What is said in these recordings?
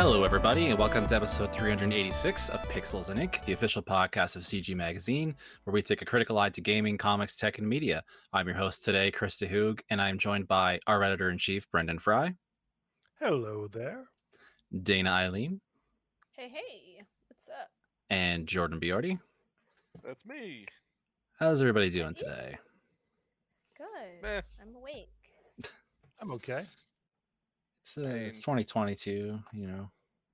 Hello, everybody, and welcome to episode 386 of Pixels and Ink, the official podcast of CG Magazine, where we take a critical eye to gaming, comics, tech, and media. I'm your host today, Chris DeHoog, and I'm joined by our editor in chief, Brendan Frye, Hello there. Dana Eileen, Hey, hey, what's up? and Jordan Biordi. That's me. How's everybody doing today? Good. Meh. I'm awake. I'm okay. It's, uh, it's 2022, you know,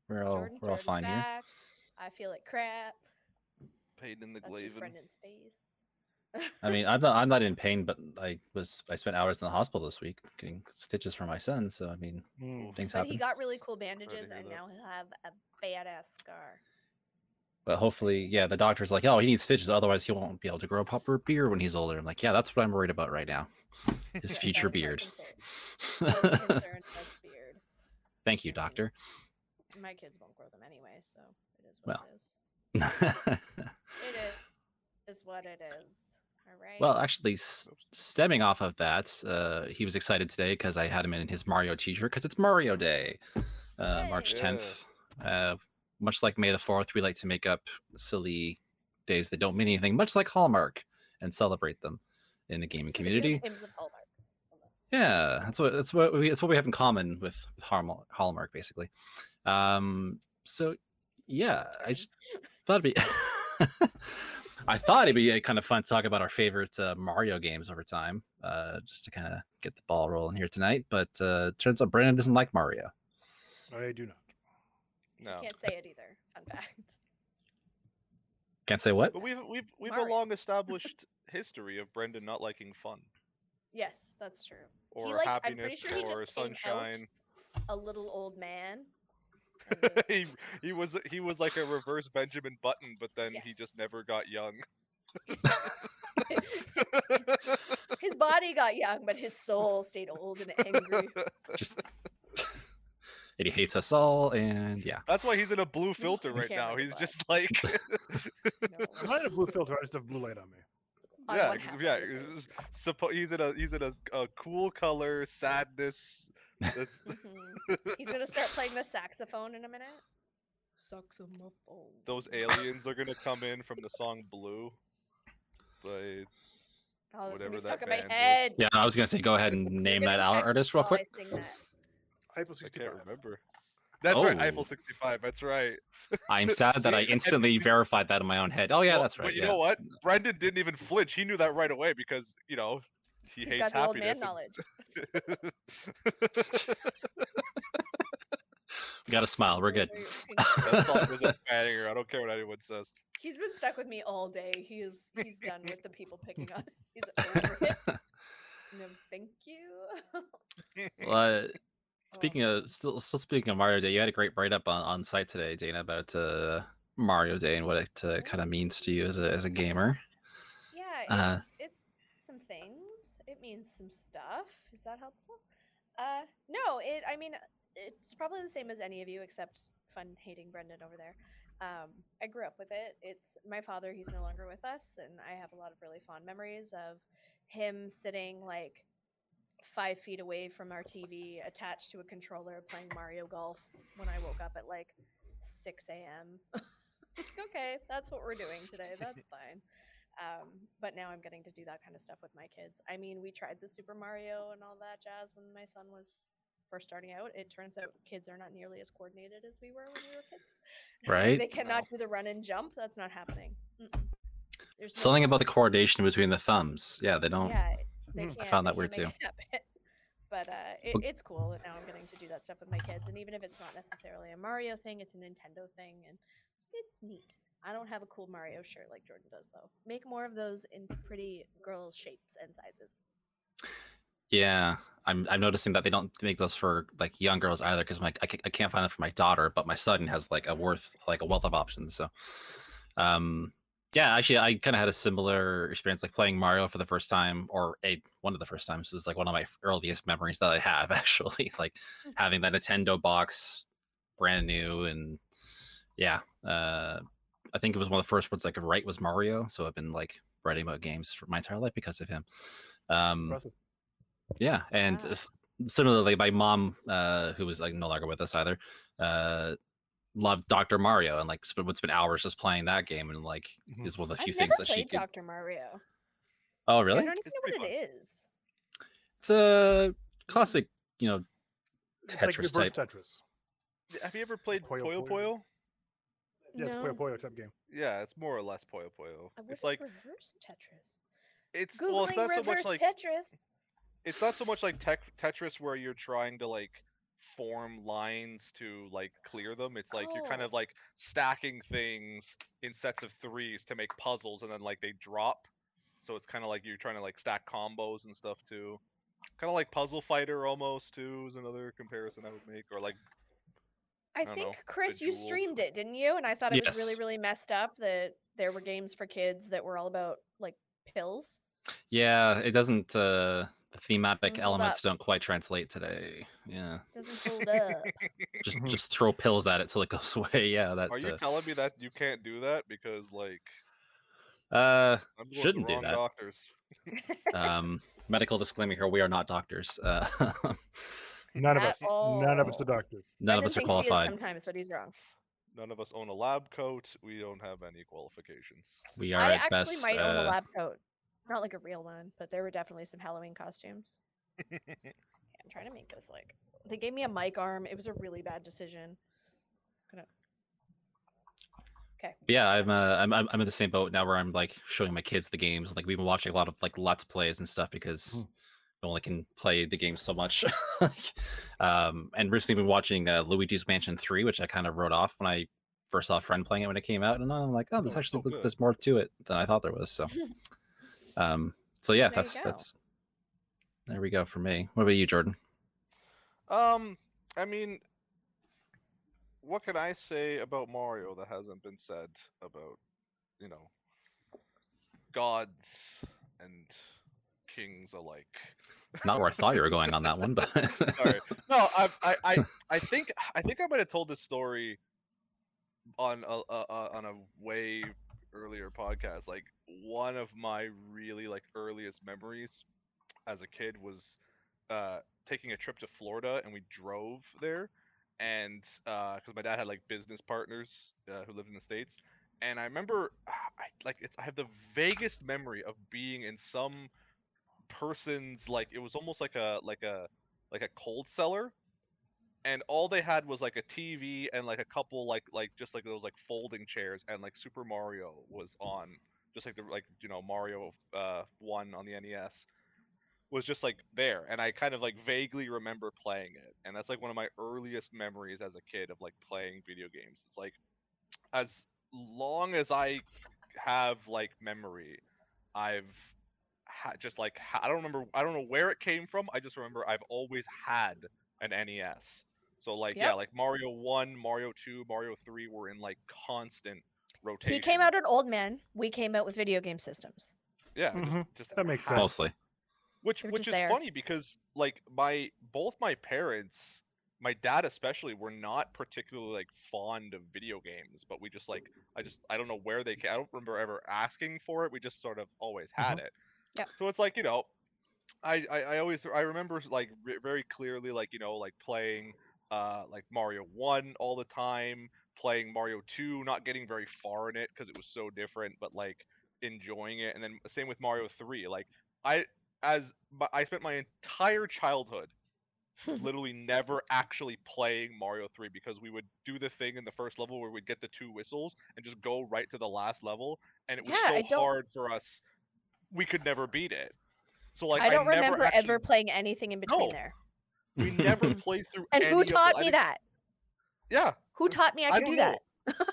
we're all Jordan we're all Jordan's fine here. I feel like crap. Pain in the That's just. Brendan's face. I mean, I'm not I'm not in pain, but I was I spent hours in the hospital this week getting stitches for my son. So I mean, Mm. things but happen. he got really cool bandages, and that. now he'll have a badass scar. But hopefully, yeah, the doctor's like, oh, he needs stitches, otherwise he won't be able to grow a proper beard when he's older. I'm like, yeah, that's what I'm worried about right now. His Yeah, future that is our beard. concern. Our concern is beard. Thank you, doctor. My kids won't grow them anyway, so it is what Well. it is. It is, is what it is. All right. well, actually, s- stemming off of that, uh, he was excited today because I had him in his Mario t-shirt because it's Mario Day, uh, March Yay. Yeah. 10th. Uh, much like May the 4th, we like to make up silly days that don't mean anything, much like Hallmark, and celebrate them in the gaming community. Games of Hallmark. Yeah, that's what that's what we that's what we have in common with, with Hallmark, Hallmark basically. Um, so yeah, I just thought it'd be. I thought it'd be uh, kind of fun to talk about our favorite uh, Mario games over time, uh, just to kind of get the ball rolling here tonight. But uh, turns out Brandon doesn't like Mario. I do not. No. Can't say it either. Fun fact. Can't say what. But we've we've we've a long established history of Brendan not liking fun Yes, that's true. or he liked, I'm happiness pretty sure he or just came out sunshine. a little old man. was- he he was he was like a reverse Benjamin Button, but then he just never got young. his body got young, but his soul stayed old and angry. Just. and he hates us all, and yeah. That's why he's in a blue filter right now. He's black. just like No. I'm not in a blue filter. I just have blue light on me. On yeah, one half yeah. your it's- Suppo- he's in a he's in a, a cool color sadness. Mhm. He's gonna start playing the saxophone in a minute. Saxophone. those aliens are gonna come in from the song Blue. But Oh, whatever that stuck my band is. Yeah, I was gonna say, go ahead and name that out artist real quick. I sing that. I can't remember. That's right, Oh. Eiffel 65. That's right. I'm sad that I See, and- instantly verified that in my own head. Oh yeah, Well, that's right. But you yeah. know what? Brendan didn't even flinch. He knew that right away because you know he He's hates got the old man happiness. knowledge. We got to smile. We're good. Where you're that song was a banger. I don't care what anyone says. He's been stuck with me all day. He is he's done with the people picking on. He's over it. No, thank you. Well, uh, speaking of still, still speaking of Mario Day, you had a great write up on, on site today, Dana, about uh, Mario Day and what it uh, kind of means to you as a as a gamer. Yeah, Uh, it's it's some things. It means some stuff. Is that helpful? Uh, no. It. I mean, it's probably the same as any of you, except fun hating Brendan over there. Um, I grew up with it. It's my father. He's no longer with us, and I have a lot of really fond memories of him sitting like five feet away from our TV, attached to a controller, playing Mario Golf when I woke up at like six a.m. okay, that's what we're doing today. That's fine. Um, but now I'm getting to do that kind of stuff with my kids. I mean, we tried the Super Mario and all that jazz when my son was first starting out. It turns out kids are not nearly as coordinated as we were when we were kids. Right? they cannot do the run and jump. That's not happening. Mm-mm. There's no Something way. about the coordination between the thumbs. Yeah, they don't. Yeah, they Hmm. can't. I found that weird it. But uh, it, it's cool that now I'm getting to do that stuff with my kids, and even if it's not necessarily a Mario thing, it's a Nintendo thing, and it's neat. I don't have a cool Mario shirt like Jordan does, though. Make more of those in pretty girl shapes and sizes. Yeah, I'm I'm noticing that they don't make those for like young girls either because like I, I can't find them for my daughter, but my son has like a worth like a wealth of options. So, um, yeah, actually, I kind of had a similar experience like playing Mario for the first time, or a one of the first times It was like one of my earliest memories that I have actually, like having that Nintendo box, brand new, and yeah, uh, I think it was one of the first ones I could write was Mario. So I've been like writing about games for my entire life because of him. Um, yeah, and Wow. similarly, my mom, uh, who was like no longer with us either, uh, loved Dr. Mario and like sp- would spend hours just playing that game and like Mhm. is one of the I've few things that she played could. Dr. Mario. Oh, really? I don't even It's know pretty what it is. It's a classic, you know, It's like reverse type. Tetris. Have you ever played Puyo Puyo Puyo? Puyo. Yeah, it's no, Puyo Puyo type game. Yeah, it's more or less Puyo Puyo. I- what It's like reverse Tetris. it's Googling well, it's not so much like Tetris. it's not so much like tech, Tetris where you're trying to like form lines to like clear them. It's like you're kind Oh. of like stacking things in sets of threes to make puzzles, and then like they drop. So it's kind of like you're trying to like stack combos and stuff too. Kind of like Puzzle Fighter almost too is another comparison I would make, or like I I think know, Chris, you streamed it, didn't you? And I thought it was really, really messed up that there were games for kids that were all about like pills. yeah, it doesn't. uh The thematic elements up. don't quite translate today. Yeah, Doesn't hold up. just just throw pills at it till it goes away. Yeah, that. Are you uh, telling me that you can't do that because like uh, I'm going Shouldn't do wrong that. doctors? um, medical disclaimer here: we are not doctors. Uh, None of At us. None of us are doctors. none of us are thinks he is qualified. sometimes, but he's wrong. None of us own a lab coat. We don't have any qualifications. We are I at actually best. might own a uh, lab coat. Not like a real one, but there were definitely some Halloween costumes. Yeah, I'm trying to make this like they gave me a mic arm. It was a really bad decision. Gonna Okay. yeah, I'm, uh, I'm I'm I'm in the same boat now where I'm like showing my kids the games. Like we've been watching a lot of like let's plays and stuff because. I only can play the game so much. um, and recently been watching uh, Luigi's Mansion Three, which I kind of wrote off when I first saw a friend playing it when it came out, and I'm like, oh, this Oh, actually so looks good. there's more to it than I thought there was. So, um, so yeah, There that's that's there we go for me. What about you, Jordan? Um, I mean, what can I say about Mario that hasn't been said about, you know, gods and kings alike? Not where I thought you were going on that one, but Sorry. No, I, I, I, I think, I think I might have told this story on a, a, a on a way earlier podcast. Like one of my really like earliest memories as a kid was uh taking a trip to Florida, and we drove there, and because my dad had like business partners uh, who lived in the states, and I remember, I like it's I have the vaguest memory of being in some person's like it was almost like a like a like a cold cellar and all they had was like a TV and like a couple like like just like those like folding chairs and like Super Mario was on just like the like you know Mario uh 1 on the NES was just like there and I kind of like vaguely remember playing it and that's like one of my earliest memories as a kid of like playing video games. It's like as long as I have like memory I've ha- just like ha- I don't remember I don't know where it came from I just remember I've always had an NES so like yeah like Mario 1 Mario 2 Mario 3 were in like constant rotation He came out an old man. We came out with video game systems. yeah it just, mm-hmm. just That makes sense. mostly. which They were which is there. funny because like my both my parents my dad especially were not particularly like fond of video games but we just like i just i don't know where they ca- i don't remember ever asking for it we just sort of always had mm-hmm. it Yeah. so it's like you know I, I i always i remember like re- very clearly like you know like playing uh like mario 1 all the time playing mario 2 not getting very far in it because it was so different but like enjoying it and then same with mario 3 like i as i spent my entire childhood literally never actually playing Mario 3 because we would do the thing in the first level where we'd get the two whistles and just go right to the last level and it was Yeah, so hard for us we could never beat it. So like I don't never remember actually, ever playing anything in between No. there. We never played through And who taught I me that? Yeah, Who taught me I I don't do that?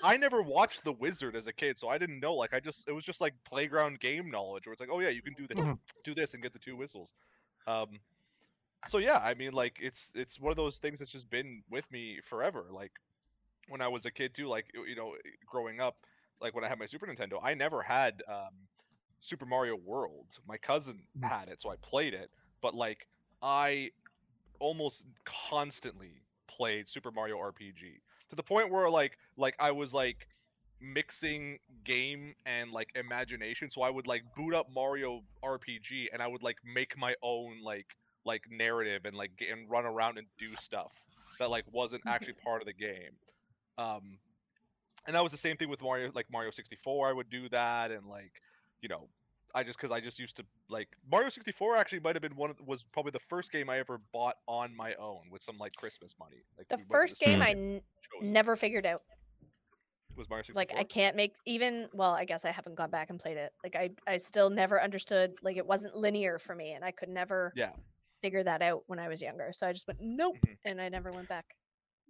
I never watched The Wizard as a kid, so I didn't know. Like I just it was just like playground game knowledge where it's like, oh yeah, you can do this, Mhm. do this and get the two whistles. Um so yeah, I mean like it's it's one of those things that's just been with me forever. Like when I was a kid too, like you know, growing up, like when I had my Super Nintendo, I never had um Super Mario World. My cousin Mhm. had it, so I played it, but like I almost constantly played Super Mario RPG to the point where like like I was like mixing game and like imagination so I would like boot up Mario RPG and I would like make my own like like narrative and like and run around and do stuff that like wasn't actually part of the game. Um, and that was the same thing with Mario, like Mario 64. I would do that, and like, you know, I just because I just used to like Mario 64. Actually, might have been one of the, was probably the first game I ever bought on my own with some like Christmas money. Like The we went to first game. I n- never figured out. was Mario 64. Like I can't make even well, I guess I haven't gone back and played it. Like I I still never understood like it wasn't linear for me and I could never Yeah. figure that out when I was younger. So I just went nope Mhm. and I never went back.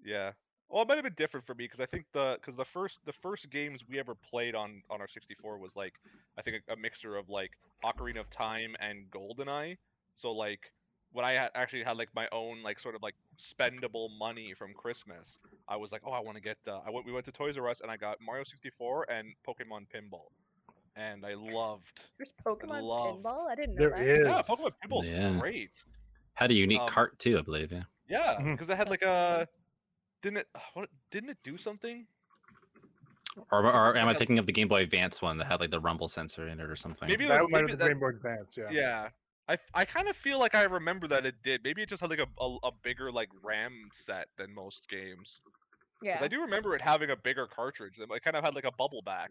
Yeah. Well, it might have been different for me because I think the because the first the first games we ever played on on our 64 was like I think a, a mixture of like Ocarina of Time and GoldenEye. So like when I had actually had like my own like sort of like spendable money from Christmas, I was like, oh, I want to get. Uh, I went. We went to Toys R Us and I got Mario 64 and Pokemon Pinball, and I loved. There's Pokemon loved- pinball. I didn't know There that. is. Yeah, Pokemon Pinball's Yeah. great. Had a unique Um, cart too, I believe. Yeah. Yeah, because it had like a. Didn't it? What? Didn't it do something? Or, or am I thinking of the Game Boy Advance one that had like the rumble sensor in it or something? Maybe it That was might maybe have that, been Game Boy Advance. Yeah. Yeah. I, I kind of feel like I remember that it did. Maybe it just had like a, a, a bigger like RAM set than most games. Yeah. I do remember it having a bigger cartridge. It kind of had like a bubble back.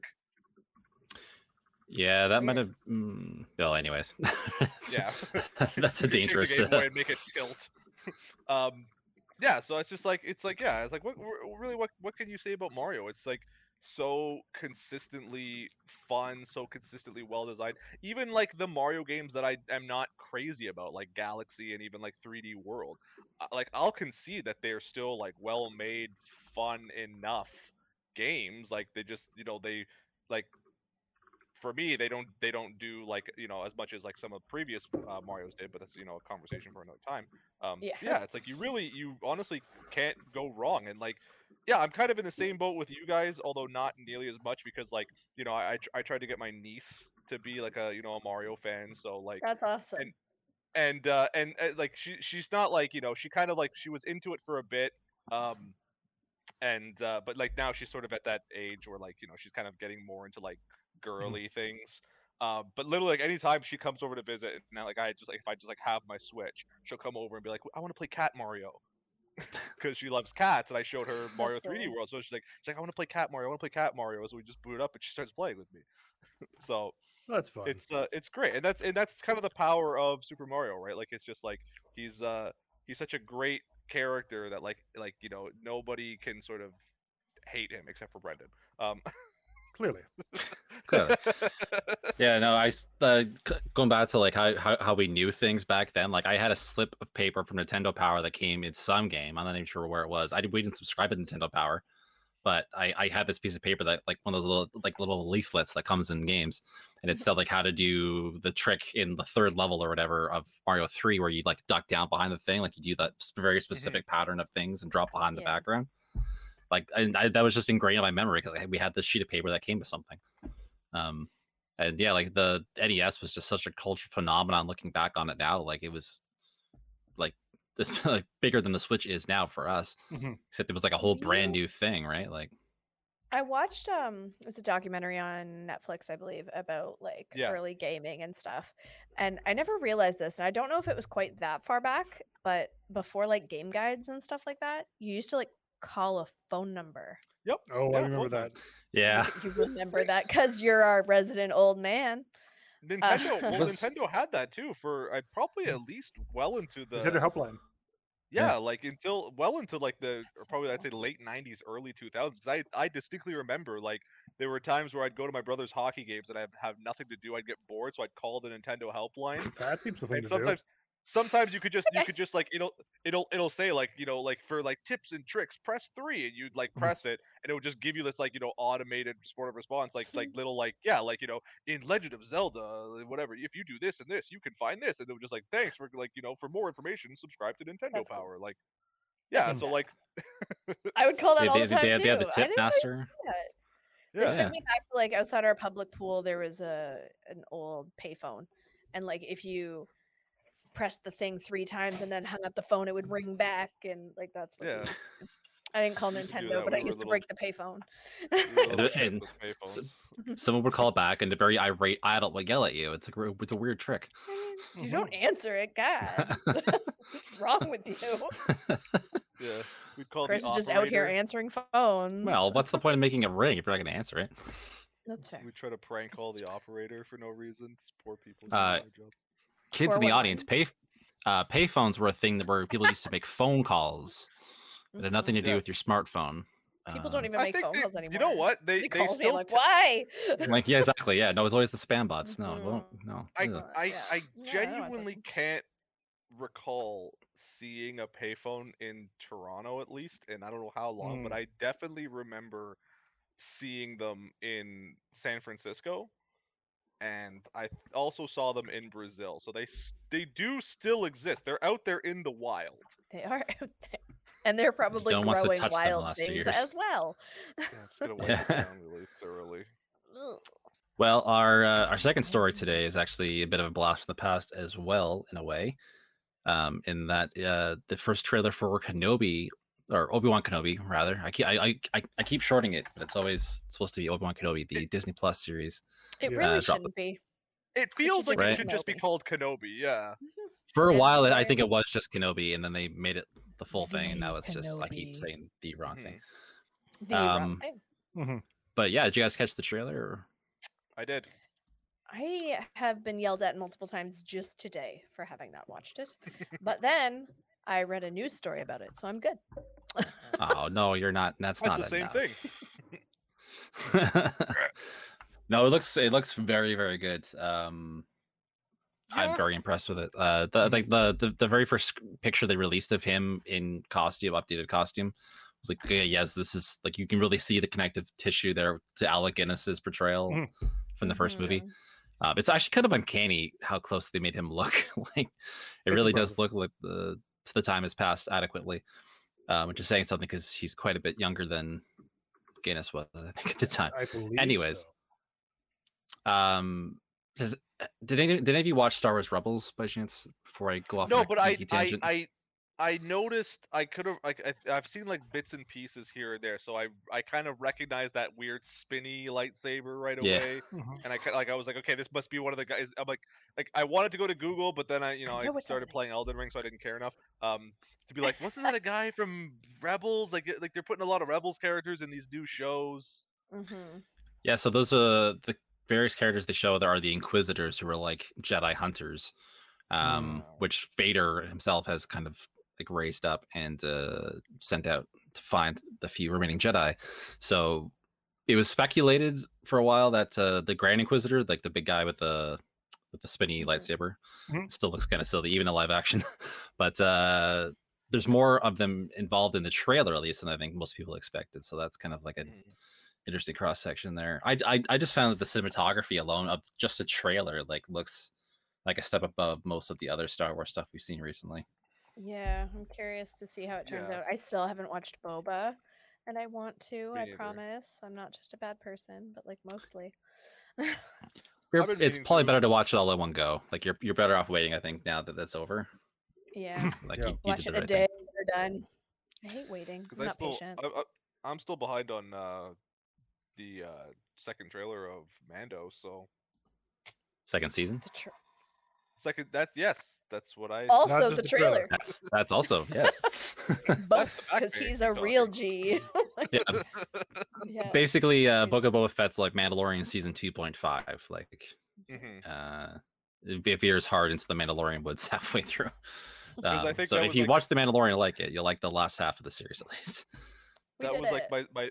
Yeah, that might have. Mm, well, anyways. Yeah. That's a You could shake the dangerous. Game Boy uh, and make it tilt. um, yeah. So it's just like it's like yeah. It's like what really what what can you say about Mario? It's like so consistently fun, so consistently well designed. Even like the Mario games that I am not crazy about, like Galaxy and even like 3D World, uh, like I'll concede that they're still like well made, fun enough games. Like they just you know they like for me they don't they don't do like you know as much as like some of the previous uh, Mario's did, but that's you know a conversation for another time. Um, Yeah. yeah, it's like you really you honestly can't go wrong, and like yeah, I'm kind of in the same boat with you guys, although not nearly as much because like you know I I, I tried to get my niece to be like a you know a Mario fan, so like That's awesome. and- and uh and uh, like she she's not like you know she kind of like she was into it for a bit um and uh but like now she's sort of at that age where like you know she's kind of getting more into like girly things uh, but literally like anytime she comes over to visit now like i just like if i just like have my switch she'll come over and be like i want to play cat mario because she loves cats and i showed her mario 3d cool. world so she's like she's like i want to play cat mario i want to play cat mario so we just boot it up and she starts playing with me so That's fun. it's uh it's great and that's and that's kind of the power of super mario right like it's just like he's uh he's such a great character that like like you know nobody can sort of hate him except for brendan um Clearly. Clearly. yeah, no, I uh, going back to like how, how how we knew things back then. Like I had a slip of paper from Nintendo Power that came in some game. I'm not even sure where it was. I did, we didn't subscribe to Nintendo Power, but I I had this piece of paper that like one of those little like little leaflets that comes in games, and it said like how to do the trick in the third level or whatever of Mario Three, where you like duck down behind the thing, like you do that very specific pattern of things and drop behind the background. Like and I, that was just ingrained in my memory because we had this sheet of paper that came with something. Um, and yeah, like the NES was just such a culture phenomenon. Looking back on it now, like it was like this like bigger than the Switch is now for us. Mhm. Except it was like a whole brand You- new thing, right? Like I watched um it was a documentary on Netflix, I believe, about like Yeah. early gaming and stuff. And I never realized this, and I don't know if it was quite that far back, but before like game guides and stuff like that, you used to like call a phone number. Yep Oh, yeah, I remember both that. yeah, You remember that because you're our resident old man. nintendo well Was- nintendo had that too for uh, probably at least well into the Nintendo Helpline. yeah, like until well into like the or probably I'd say late '90s, early 2000s. I I distinctly remember like there were times where I'd go to my brother's hockey games and I'd have nothing to do. I'd get bored, so I'd call the Nintendo helpline. That seems the thing and to sometimes sometimes you could just you could just like it'll it'll it'll say like you know like for like tips and tricks press three and you'd like Mhm. press it and it would just give you this like you know automated sort of response like like little like yeah like you know in legend of zelda uh, whatever if you do this and this you can find this and it was just like thanks for like you know for more information subscribe to nintendo That's cool. power like yeah Mhm. so like I would call that they, all they, the time they, too. they had the tip didn't really master. yeah This Yeah. took me back to like outside our public pool. There was a an old payphone, and like if you pressed the thing three times and then hung up the phone, it would ring back, and like that's what. Yeah. used to do. I didn't call We used to do Nintendo, but when I we were used to little. break the payphone. we were little And- kids and with someone would call back, and a very irate adult would yell at you. It's a it's a weird trick. I mean, you don't answer it, God. What's wrong with you? Yeah, we call Chris the is just out here answering phones. well, what's the point of making it ring if you're not going to answer it? That's fair. We try to prank call the operator for no reason. It's poor people. Uh, doing their job. Kids in the 419. audience, pay uh, pay phones were a thing that where people used to make phone calls. It had nothing to do with your smartphone. People Uh, don't even make phone they- calls anymore. You know what? They They, they call me still like, why? like yeah, exactly. Yeah, no, it's always the spam bots. No, it won't. Mhm. No. I ugh. I, yeah. I Yeah, I know what I'm genuinely can't recall seeing a payphone in Toronto at least, and I don't know how long, but Mm. I definitely remember seeing them in San Francisco, and I th- also saw them in Brazil. So they s- they do still exist. They're out there in the wild. They are out there. And they're probably one wants to growing touch them wild last things years. as well. Yeah, I'm gonna wipe Yeah. down really thoroughly. Well, our uh, our second story today is actually a bit of a blast from the past as well, in a way. Um, in that uh, the first trailer for Kenobi or Obi Wan Kenobi, rather. I keep I, I I I keep shorting it, but it's always supposed to be Obi Wan Kenobi, the Disney Plus series. It really Uh, shouldn't be. It feels like just be it should just be called Kenobi. Yeah. For a It's while, I think it was just Kenobi, and then they made it the full thing, and now it's just I keep saying the wrong Mhm. thing. The wrong Um, thing. Mhm. But yeah, did you guys catch the trailer? Or... I did. I have been yelled at multiple times just today for having not watched it. but then I read a news story about it, so I'm good. Oh no, you're not. That's, That's not the same enough. thing. No, it looks it looks very very good. Um, I'm very impressed with it. Uh, the like the, the the very first picture they released of him in costume, updated costume, was like, okay, yes, this is like you can really see the connective tissue there to Alec Guinness's portrayal Mhm. from the 1st movie. Mhm. Um, it's actually kind of uncanny how close they made him look. like it It's really does look like the to the time has passed adequately, um, which is saying something because he's quite a bit younger than Guinness was, I think, at the time. Anyways, so. Um, does, uh, did any did any of you watch Star Wars Rebels by chance? Before I go off, No, but I, I. I, I noticed. I could have. Like, I, I've seen like bits and pieces here and there, so I, I kind of recognized that weird spinny lightsaber right away. Mhm. And I ki- like, I was like, okay, this must be one of the guys. I'm like, like I wanted to go to Google, but then I, you know, I know it's started playing Elden Ring, so I didn't care enough. Um, to be like, wasn't that a guy from Rebels? Like, like they're putting a lot of Rebels characters in these new shows. Mhm. yeah. So those are the various characters they show. There are the Inquisitors who are like Jedi hunters, um, Mm. which Vader himself has kind of like raised up and uh, sent out to find the few remaining Jedi. So it was speculated for a while that uh, the Grand Inquisitor, like the big guy with the with the spinny Mhm. lightsaber, Mhm. still looks kind of silly, even in live action. but uh, there's more of them involved in the trailer, at least, than I think most people expected. So that's kind of like an Mhm. Interesting cross section there. I, I I just found that the cinematography alone of just a trailer like looks like a step above most of the other Star Wars stuff we've seen recently. Yeah, I'm curious to see how it turns Yeah. out. I still haven't watched Boba, and I want to. Me I neither. promise. I'm not just a bad person, but like mostly. You're- I've been It's probably to- better to watch it all in one go. Like you're you're better off waiting. I think now that that's over. yeah, Like Yeah. you, you watch it the a day. thing. They're done. I hate waiting. I'm I not still, patient. I, I, I'm still behind on uh, the uh, second trailer of Mando. So Second season. The tr- second, that's yes, that's what I. also, the the trailer. trailer. That's that's also yes. Both, because he's a real. G. yeah. yeah. Basically, uh, Book of Boba Fett's like Mandalorian season two point five. Like Mhm. uh, it veers hard into the Mandalorian woods halfway through. 'Cause I Um, think so if you like- watch the Mandalorian, like it, you'll like the last half of the series at least. We that did was like my my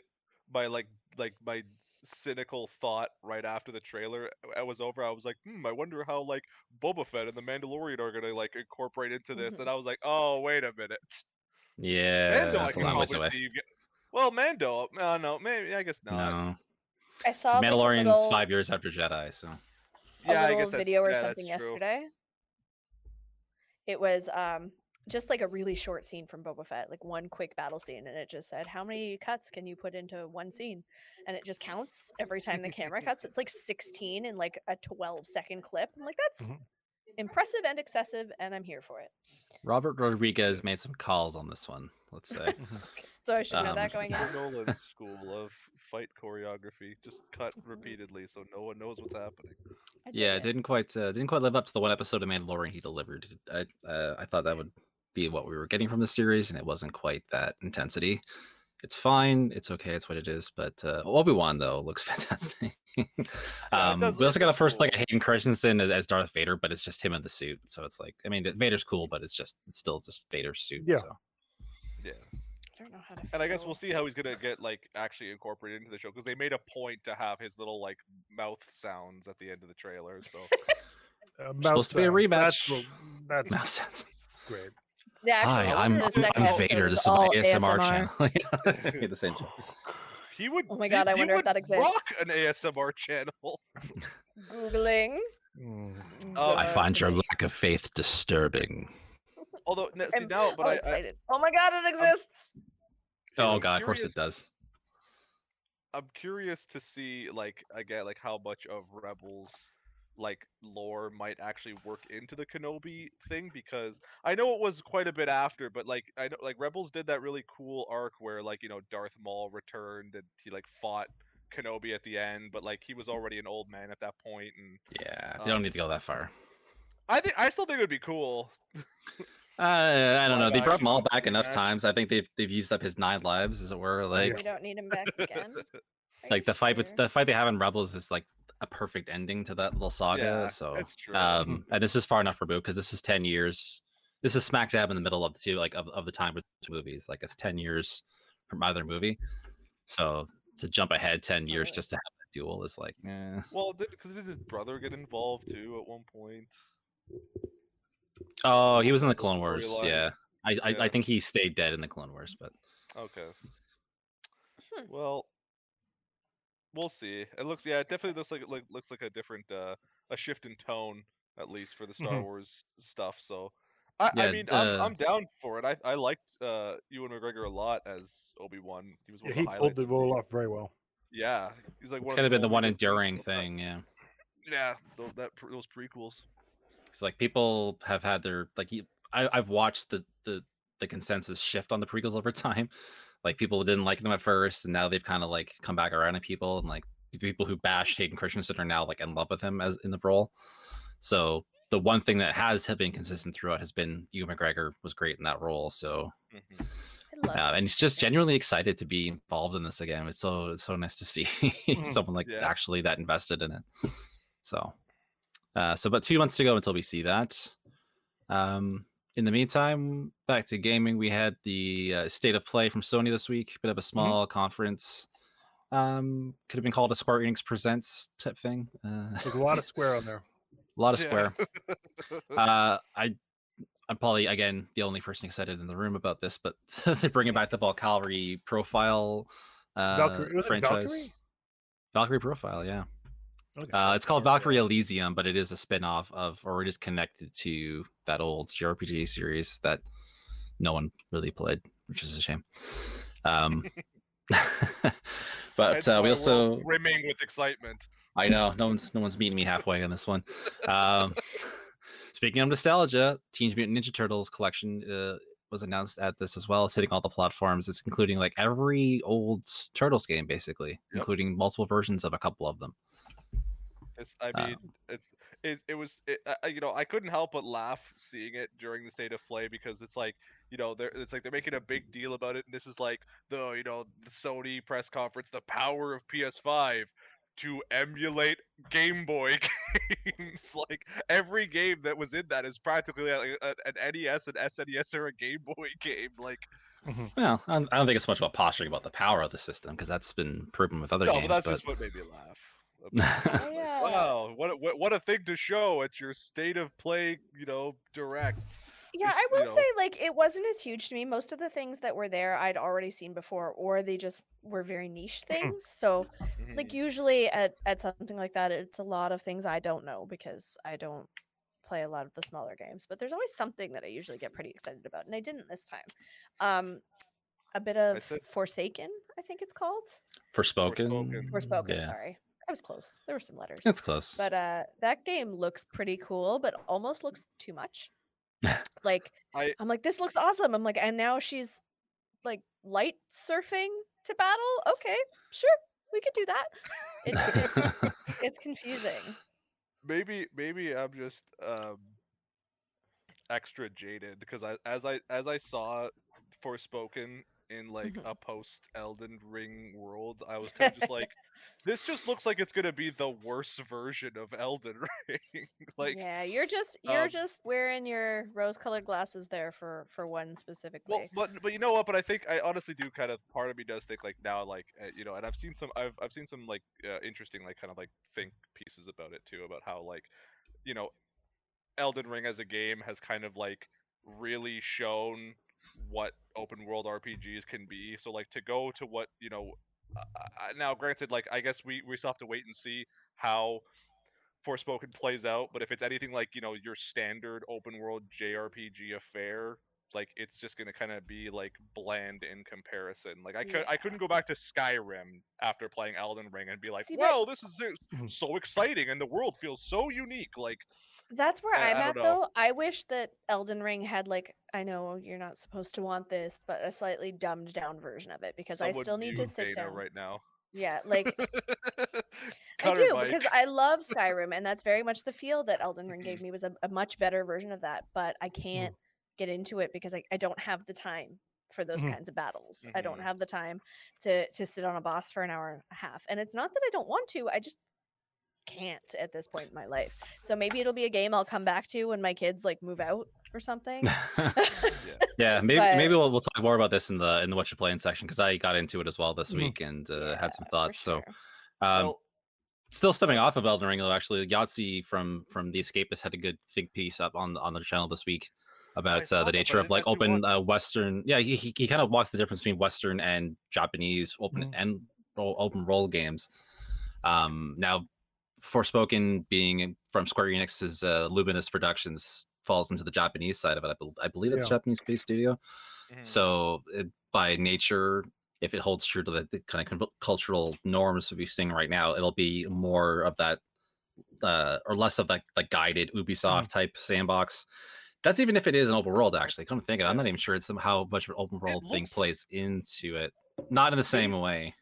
my like like my cynical thought right after the trailer uh, was over. I was like, hmm, I wonder how like Boba Fett and the Mandalorian are gonna like incorporate into this. Mhm. And I was like, oh wait a minute, Yeah, Mando I that's a can long ways probably away. see. get- Well, Mando, uh, no, maybe I guess not. No, I saw like, Mandalorian's little, five years after Jedi, so a Yeah, I little guess video or yeah, something yesterday. It was um just like a really short scene from Boba Fett, like one quick battle scene, and it just said, "How many cuts can you put into one scene?" And it just counts every time the camera cuts. It's like 16 in like a 12 second clip. I'm like, that's Mhm. impressive and excessive, and I'm here for it. Robert Rodriguez made some calls on this one. Let's say. So I should know Um, that going The in. Nolan School of fight choreography, just cut repeatedly, so no one knows what's happening. Yeah, it didn't quite uh, didn't quite live up to the one episode of Mandalorian he delivered. I uh, I thought that would be what we were getting from the series, and it wasn't quite that intensity. It's fine. It's okay. It's what it is. But uh, Obi Wan though looks fantastic. um, does we also got a first cool. like a Hayden Christensen as, as Darth Vader, but it's just him in the suit. So it's like, I mean, Vader's cool, but it's just it's still just Vader's suit. Yeah. So Yeah, I don't know how to. and I guess we'll see how he's gonna get like actually incorporated into the show because they made a point to have his little like mouth sounds at the end of the trailer. So Uh, Supposed to be a mouth sounds, That's, rematch. what- that's no sense. great. Yeah, actually, Hi, I'm, the I'm, second I'm Vader. This is my all ASMR, ASMR. channel. Yeah, the same show. he would. Oh my he- God, I wonder if that exists. Rock an ASMR channel. Googling. Mm. Oh, I find your lack of faith disturbing. Although no, see I'm now, but all I, I oh my god, it exists. Oh I'm god, of course it does. I'm curious to see like again like how much of Rebels like lore might actually work into the Kenobi thing because I know it was quite a bit after, but like I know like Rebels did that really cool arc where like you know Darth Maul returned and he like fought Kenobi at the end, but like he was already an old man at that point, and Yeah, they don't Um, need to go that far. I think I still think it would be cool. Uh, I don't know. They brought Maul back enough rematch. times. I think they've they've used up his nine lives, as it were. Like we don't need him back again. Like the fight with sure? the fight they have in Rebels is like a perfect ending to that little saga. Yeah, so that's true. um, and this is far enough removed because this is ten years. This is smack dab in the middle of the two like of, of the time with two movies. Like it's ten years from either movie. So to jump ahead ten years really? just to have a duel is like, eh. well, because did his brother get involved too at one point? Oh, he was in the Clone Wars. storyline. Yeah. I, I, Yeah. I think he stayed dead in the Clone Wars, but Okay. Hmm. Well, we'll see. It looks yeah, it definitely looks like it look, looks like a different uh a shift in tone at least for the Star Mhm. Wars stuff. So I, I Yeah, mean I'm, uh, I'm down for it. I I liked uh Ewan McGregor a lot as Obi Wan. He was one Yeah, of he pulled the role off very well. Yeah, he's like it's one kind of been the one enduring that- thing. Yeah. Yeah, those, that those prequels. It's like people have had their like I, I've watched the the the consensus shift on the prequels over time. Like people didn't like them at first, and now they've kind of like come back around to people, and like the people who bashed Hayden Christensen are now like in love with him as in the role. So the one thing that has been consistent throughout has been Ewan McGregor was great in that role. So Mhm. I love uh, and he's just genuinely excited to be involved in this again. It's so it's so nice to see someone like Yeah. actually that invested in it. So, uh, so but two months to go until we see that. Um, in the meantime, back to gaming. We had the uh, state of play from Sony this week. Bit of a small conference. Um, could have been called a Square Enix presents type thing. Uh, There's a lot of square on there. a lot of. Square. Uh, I, I'm probably again the only person excited in the room about this, but they're bringing back the Valkyrie profile uh, Valkyrie- franchise. Valkyrie? Valkyrie profile, yeah. Okay. Uh, it's called Valkyrie Elysium, but it is a spin-off of, or it is connected to that old JRPG series that no one really played, which is a shame. Um, but uh, we also brimming with excitement. I know no one's no one's meeting me halfway on this one. Um, speaking of nostalgia, Teenage Mutant Ninja Turtles collection uh, was announced at this as well. It's hitting all the platforms. It's including like every old Turtles game, basically, including multiple versions of a couple of them. It's, I Uh, mean, it's it, it was it, I- I- you know I couldn't help but laugh seeing it during the state of play because it's like you know they're it's like they're making a big deal about it and this is like the you know the Sony press conference the power of PS5 to emulate Game Boy games like every game that was in that is practically like a, an NES and SNES or a Game Boy game like Well, I don't, I don't think it's so much about posturing about the power of the system because that's been proven with other no games. but that's but just what made me laugh. About it. It's like, Yeah. Wow, what, a- what what a thing to show at your state of play, you know, direct. Yeah, It's, I you will know- say like it wasn't as huge to me. Most of the things that were there I'd already seen before, or they just were very niche things. So like Mhm. usually at at something like that, it's a lot of things I don't know because I don't play a lot of the smaller games. But there's always something that I usually get pretty excited about, and I didn't this time. Um, a bit of said- Forsaken, I think it's called. Forspoken. Forspoken. Forspoken, Yeah. sorry, I was close. There were some letters. It's close. but uh that game looks pretty cool but almost looks too much like I- i'm like this looks awesome i'm like and now she's like light surfing to battle okay sure we could do that. It, it's it's confusing. maybe maybe I'm just um extra jaded because I as I as I saw Forspoken in like Mhm. a post Elden Ring world, I was kind of just like, this just looks like it's gonna be the worst version of Elden Ring. like, yeah, you're just you're um, just wearing your rose-colored glasses there for for one specifically. well, but but you know what? But I think I honestly do kind of part of me does think like now like uh, you know, and I've seen some I've I've seen some like uh, interesting like kind of like think pieces about it too about how like you know Elden Ring as a game has kind of like really shown what open world RPGs can be. So like to go to what you know uh, now, granted, like I guess we we still have to wait and see how Forspoken plays out. But if it's anything like you know your standard open world JRPG affair, like it's just gonna kind of be like bland in comparison. Like I could I couldn't go back to Skyrim after playing Elden Ring and be like, See, but- well, this is so exciting and the world feels so unique. Like That's where I- I'm I at don't know. though. I wish that Elden Ring had like I know you're not supposed to want this, but a slightly dumbed down version of it because I someone still need to mute sit Dana down. right now. Yeah, like I Cut her do mic. because I love Skyrim, and that's very much the feel that Elden Ring gave me was a, a much better version of that. But I can't get into it because I, I don't have the time for those Mhm. kinds of battles. I don't Mhm. have the time to to sit on a boss for an hour and a half. And it's not that I don't want to, I just can't at this point in my life. So maybe it'll be a game I'll come back to when my kids like move out or something. yeah, maybe But- maybe we'll, we'll talk more about this in the in the what you're playing section because I got into it as well this Mhm. week and uh, had some Yeah, for thoughts. So um, Well, still stemming off of Elden Ring though, actually, Yahtzee from from the Escapist had a good think piece up on the- on the channel this week about uh, the nature of like open uh, Western. Yeah, he he, he kind of walked the difference between Western and Japanese open Mhm. and open role games. Um, now, Forspoken being from Square Enix's uh, Luminous Productions falls into the Japanese side of it. I, bel I believe it's Yeah. Japanese based studio. mhm. So it, by nature, if it holds true to the, the kind of cultural norms we're seeing right now, it'll be more of that, uh, or less of that like guided Ubisoft type sandbox. That's even if it is an open world. Actually, come to think of it, I'm not even sure it's somehow much of an open world thing plays into it. Not in the same way.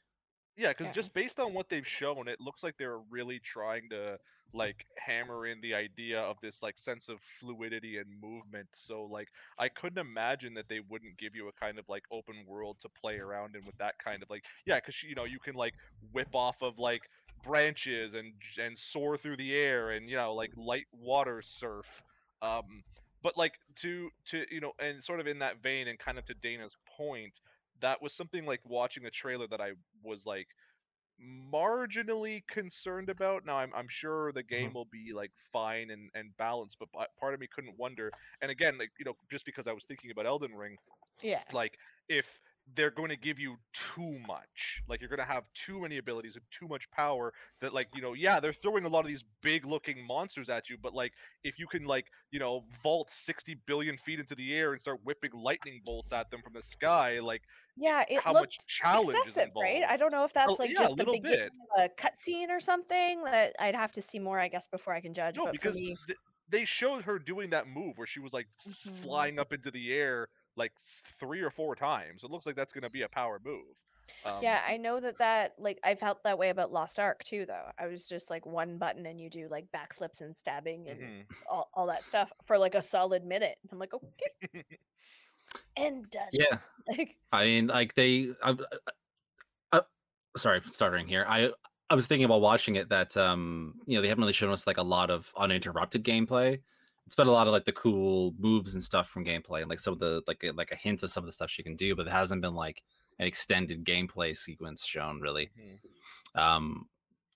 Yeah, because just based on what they've shown, it looks like they're really trying to like hammer in the idea of this like sense of fluidity and movement. So like I couldn't imagine that they wouldn't give you a kind of like open world to play around in with that kind of like yeah, because you know you can like whip off of like branches and and soar through the air and you know like light water surf. Um, but like to to you know and sort of in that vein and kind of to Dana's point, that was something like watching the trailer that I was like marginally concerned about. Now I'm I'm sure the mm-hmm. game will be like fine and and balanced, but part of me couldn't wonder. And again, like you know, just because I was thinking about Elden Ring, Yeah. like if they're going to give you too much like you're going to have too many abilities and too much power that like you know yeah they're throwing a lot of these big looking monsters at you but like if you can like you know vault 60 billion feet into the air and start whipping lightning bolts at them from the sky like Yeah, it how looked much challenge is excessive, right? I don't know if that's Oh, like yeah, a just the little beginning of a cutscene or something. That I'd have to see more, I guess, before I can judge. no but because me, th- they showed her doing that move where she was like Mhm. flying up into the air like three or four times it looks like that's going to be a power move um, yeah, I know that that like I felt that way about Lost Ark too. Though I was just like one button and you do like backflips and stabbing and mhm. all, all that stuff for like a solid minute. I'm like, okay, and done. Yeah, Like, I mean, like they. I, I, sorry, starting here. I I was thinking about watching it that um you know they haven't really shown us like a lot of uninterrupted gameplay. It's been a lot of like the cool moves and stuff from gameplay and like some of the like a, like a hint of some of the stuff she can do, but it hasn't been like an extended gameplay sequence shown really. Mhm. Um,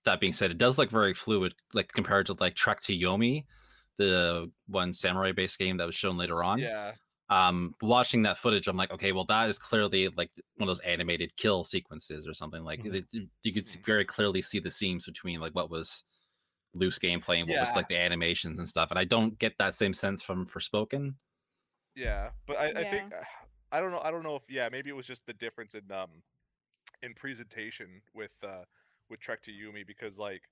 that being said, it does look very fluid, like compared to like Trek to Yomi, the one samurai based game that was shown later on yeah um watching that footage i'm like okay well that is clearly like one of those animated kill sequences or something like Mhm. it- you- could Mhm. very clearly see the seams between like what was loose gameplay and what was like the animations and stuff and i don't get that same sense from forspoken Yeah, but I, I think uh, I don't know. I don't know if yeah, maybe it was just the difference in um in presentation with uh with Trek to Yomi because like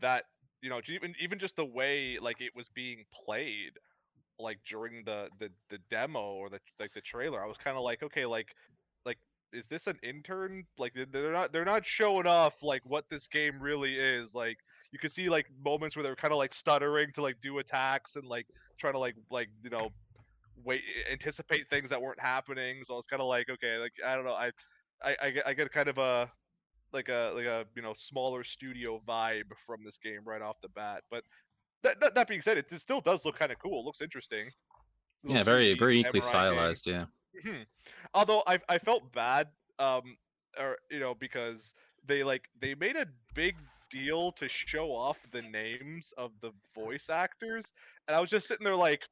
that you know even even just the way like it was being played like during the the the demo or the like the trailer, I was kind of like okay like like is this an intern? Like they're not they're not showing off like what this game really is. Like you could see like moments where they're kind of like stuttering to like do attacks and like trying to like like you know wait anticipate things that weren't happening. So it's kind of like okay, like I don't know, I I I get, I get kind of a like a like a you know smaller studio vibe from this game right off the bat. But that that, that being said, it, it still does look kind of cool. It looks interesting. Yeah, very very game. stylized. Yeah. Mhm. Although I I felt bad, um, or you know, because they like they made a big deal to show off the names of the voice actors, and I was just sitting there like,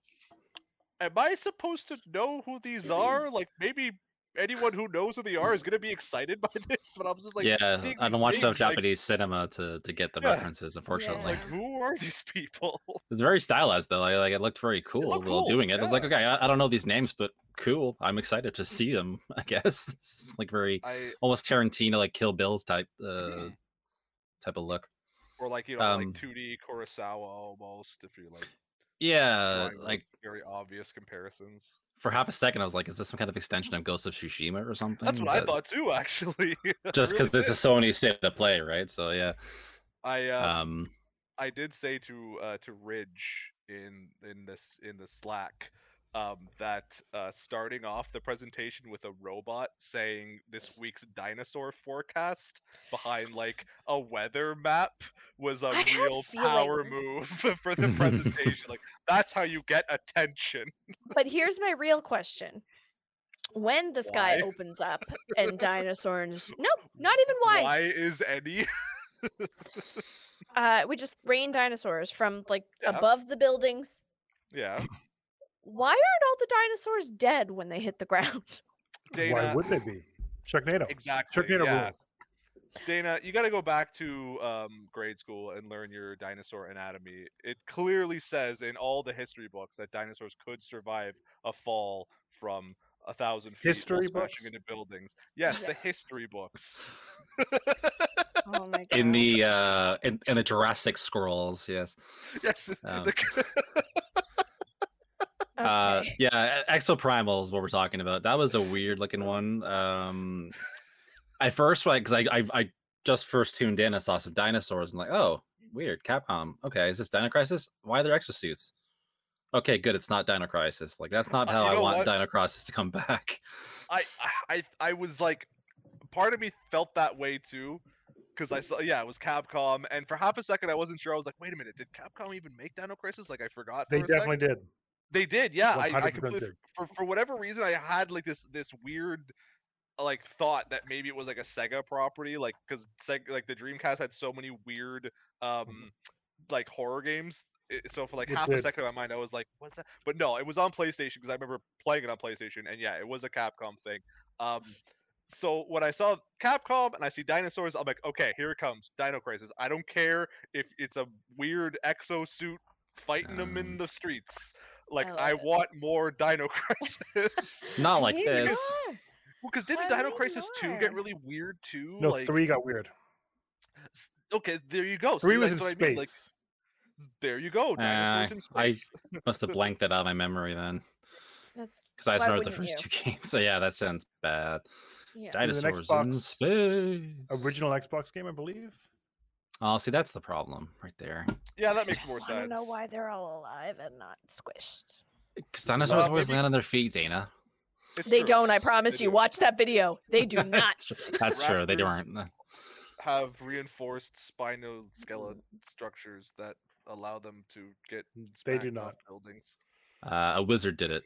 am I supposed to know who these are? Like maybe anyone who knows who they are is gonna be excited by this, but I was just like, yeah, I don't watch enough names, like, Japanese cinema to to get the Yeah. references. Unfortunately, Like, who are these people? it's very stylized though. Like, like it looked very cool looked while cool, doing it. I was like, okay, I, I don't know these names, but cool. I'm excited to see them. I guess it's like very I almost Tarantino, like Kill Bill's type uh Mhm. Type of look. or like you know Um, like 2D Kurosawa almost if you're like Yeah, like very obvious comparisons. for half a second, I was like, is this some kind of extension of Ghost of Tsushima or something? That's what I thought too, actually. Just really because it's a did. Sony state of play, right? So yeah. I um, Um, I did say to uh, to Ridge in in this in the Slack um, that uh, starting off the presentation with a robot saying this week's dinosaur forecast behind like a weather map was a I real power move for the presentation. like that's how you get attention. But here's my real question. When the sky Why? opens up and dinosaurs Nope, not even why. Why is any? Uh we just rain dinosaurs from like Yeah. above the buildings. yeah, Why aren't all the dinosaurs dead when they hit the ground? Dana. Why would they be? Sharknado. Exactly. Sharknado yeah. rules. Dana, you got to go back to um, grade school and learn your dinosaur anatomy. It clearly says in all the history books that dinosaurs could survive a fall from a thousand feet History books? smashing into buildings. Yes, the history books. Oh my god. in the uh in, in the Jurassic scrolls, yes. yes. Um, the- Uh, yeah, E- Exoprimal is what we're talking about. That was a weird looking one. Um, at first, like, because I, I I just first tuned in, I saw some dinosaurs, and like, oh, weird, Capcom. Okay, is this Dino Crisis? Why are there exosuits? Okay, good. It's not Dino Crisis. Like, that's not Uh, how you I want what? Dino Crisis to come back. I, I I was like, part of me felt that way too, because I saw yeah it was Capcom, and for half a second I wasn't sure. I was like, wait a minute, did Capcom even make Dino Crisis? Like I forgot. They for a definitely did. They did, yeah. I, I completely did. for for whatever reason I had like this this weird like thought that maybe it was like a Sega property, like because Sega like the Dreamcast had so many weird um like horror games. So for like It half a second in my mind, I was like, "What's that?" But no, it was on PlayStation because I remember playing it on PlayStation, and yeah, it was a Capcom thing. Um, so when I saw Capcom and I see dinosaurs, I'm like, okay, here it comes, Dino Crisis. I don't care if it's a weird exosuit fighting them in Um, the streets. Like love I, want more Dino Crisis. Not like this. not. well, because didn't Why Dino would Crisis two get really weird too? No, like, three got weird. Okay, there you go. Three See, was in what I mean, Like, space. there you go. Uh, in I must have blanked that out of my memory then, That's because I just Why remember the wouldn't first two games. So yeah, that sounds bad. yeah. Even the Dinosaurs in Xbox space. Original Xbox game, I believe. Oh, see, that's the problem right there. yeah, that makes Just more I don't know why they're all alive and not squished. Because dinosaurs Uh, always maybe- land on their feet, Dana. It's They true. don't, I promise They you. do. Watch that video. They do not. That's true. That's true. They don't. have reinforced spinal skeleton structures that allow them to get. They do not. buildings. Uh, a wizard did it.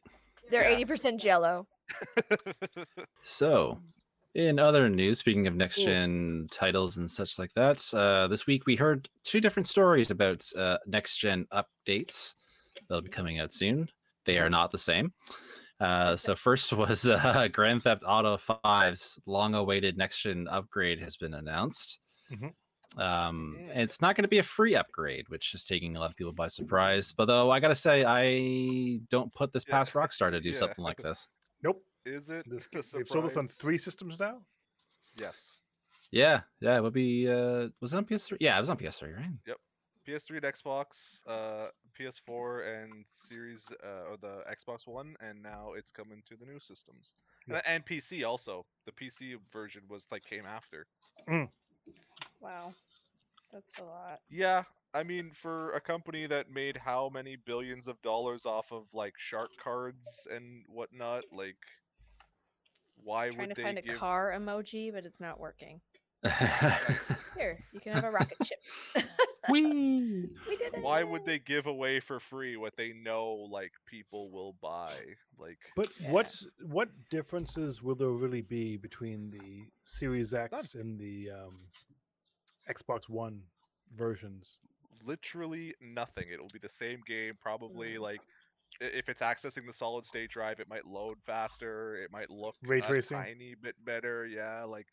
They're Yeah. eighty percent jello. So, in other news, speaking of next gen titles and such like that, uh, this week we heard two different stories about uh, next gen updates that'll be coming out soon. They are not the same. Uh, so first was uh, Grand Theft Auto 5's long-awaited next gen upgrade has been announced. Mhm. Um, Mm. it's not going to be a free upgrade, which is taking a lot of people by surprise. But though I gotta say, I don't put this Yeah. past Rockstar to do Yeah. something like this. Nope. Is it? This, they've sold this on three systems now. Yes. Yeah, yeah, it would be. Uh, was it on PS3? Yeah, it was on PS3, right? Yep. PS3 and Xbox, uh, PS4 and Series, uh, or the Xbox One, and now it's coming to the new systems Yeah. and, and PC also. The PC version was like came after. Wow, that's a lot. Yeah, I mean, for a company that made how many billions of dollars off of like shark cards and whatnot, like, why trying would to they find a give? car emoji, but it's not working. Here, you can have a rocket ship. We did it. Why would they give away for free what they know like people will buy? Like, But Yeah. what's what differences will there really be between the Series X and the um, Xbox One versions? literally nothing. It will be the same game, probably Mm. like. I- If it's accessing the solid state drive, it might load faster. It might look Ray a tracing? tiny bit better. Yeah, like,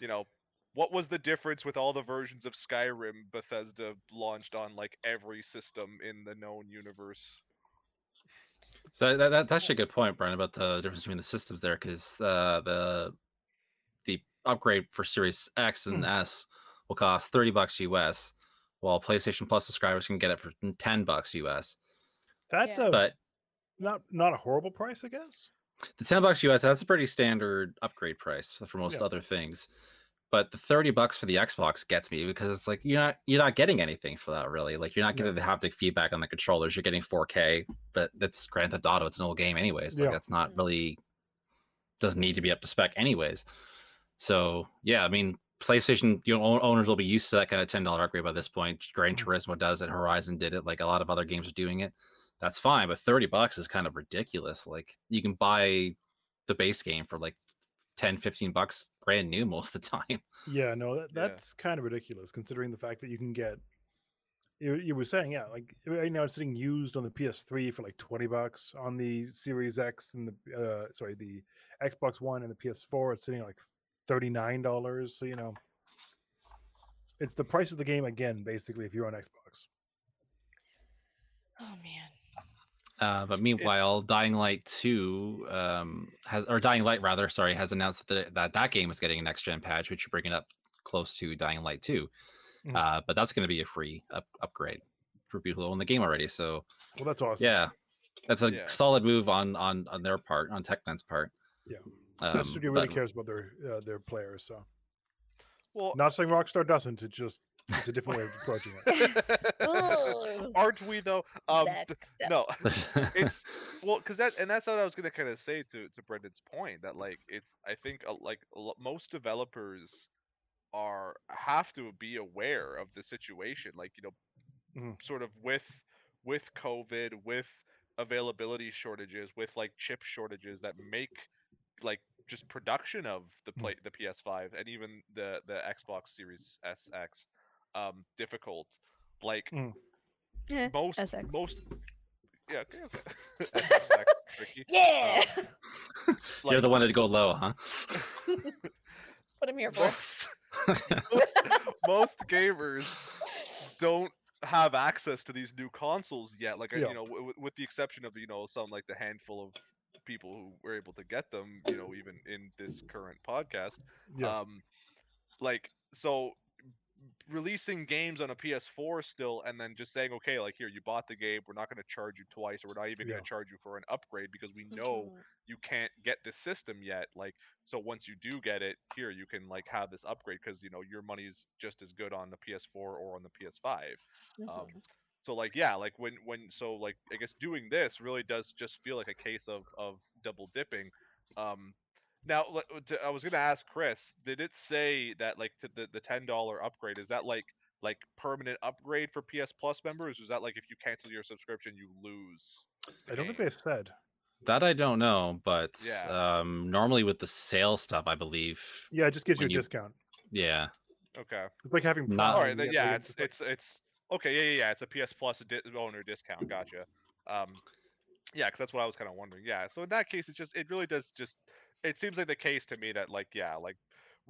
you know, what was the difference with all the versions of Skyrim Bethesda launched on like every system in the known universe? So that, that that's a good point, Brian, about the difference between the systems there, because uh, the the upgrade for Series X and S will cost thirty bucks US, while PlayStation Plus subscribers can get it for ten bucks US. That's Yeah. a But not not a horrible price, I guess. the ten bucks US, that's a pretty standard upgrade price for most Yeah. other things. But the thirty bucks for the Xbox gets me because it's like you're not you're not getting anything for that really. Like you're not No. getting the haptic feedback on the controllers. You're getting 4K, but that's Grand Theft Auto. It's an old game anyways. Like Yeah. that's not Mhm. really doesn't need to be up to spec anyways. So yeah, I mean PlayStation you know owners will be used to that kind of ten dollar upgrade by this point. Gran Mhm. Turismo does it. Horizon did it. Like a lot of other games are doing it. That's fine, but thirty bucks is kind of ridiculous. Like you can buy the base game for like 10 15 bucks brand new most of the time Yeah, no, that, Yeah. that's kind of ridiculous considering the fact that you can get. You, you were saying, yeah, like right now it's sitting used on the PS3 for like twenty bucks on the Series X and the uh, sorry the Xbox One and the PS4. It's sitting like thirty nine dollars. So you know, it's the price of the game again, basically, if you're on Xbox. Oh man. Uh, but meanwhile, Dying Light 2 um, has, or Dying Light rather, sorry, has announced that that, that game is getting a next gen patch, which you're bringing up close to Dying Light 2. Mhm. Uh, but that's going to be a free up, upgrade for people who own the game already. So Well, that's awesome. yeah, that's a Yeah. solid move on on on their part, on Techland's part. Yeah. Um, that studio really but- cares about their uh, their players. So Well, not saying Rockstar doesn't. It's just it's a different way of approaching it. Ugh. aren't we though? Um, Next no, it's well because that and that's what I was gonna kind of say to to Brendan's point that like it's I think uh, like a most developers are have to be aware of the situation like you know Mhm. sort of with with COVID with availability shortages with like chip shortages that make like just production of the Mhm. play the PS5 and even the the Xbox Series SX um difficult like Mm. Eh, most SX. most yeah okay okay SX, tricky. Yeah. You're the one to go low, huh? what I'm here for. most, most, most gamers don't have access to these new consoles yet like Yeah. you know w- with the exception of you know some like the handful of people who were able to get them you know even in this current podcast Yeah. um like so releasing games on a ps4 still and then just saying okay like here you bought the game we're not going to charge you twice or we're not even Yeah. going to charge you for an upgrade because we know you can't get this system yet like so once you do get it here you can like have this upgrade because you know your money's just as good on the ps4 or on the ps5 um Mhm. so like yeah like when when so like i guess doing this really does just feel like a case of of double dipping um now i was gonna ask chris did it say that like to the, the $10 upgrade is that like like permanent upgrade for ps plus members or is that like if you cancel your subscription you lose I don't think they've said. that I don't know, but Yeah. um, normally with the sale stuff, I believe. Yeah, it just gives you a you- discount. Yeah. okay It's like having Not- all Prime, right then yeah it's it's it's okay yeah yeah yeah it's a ps plus di- owner discount gotcha um yeah because that's what i was kind of wondering yeah so in that case it just it really does just it seems like the case to me that like yeah like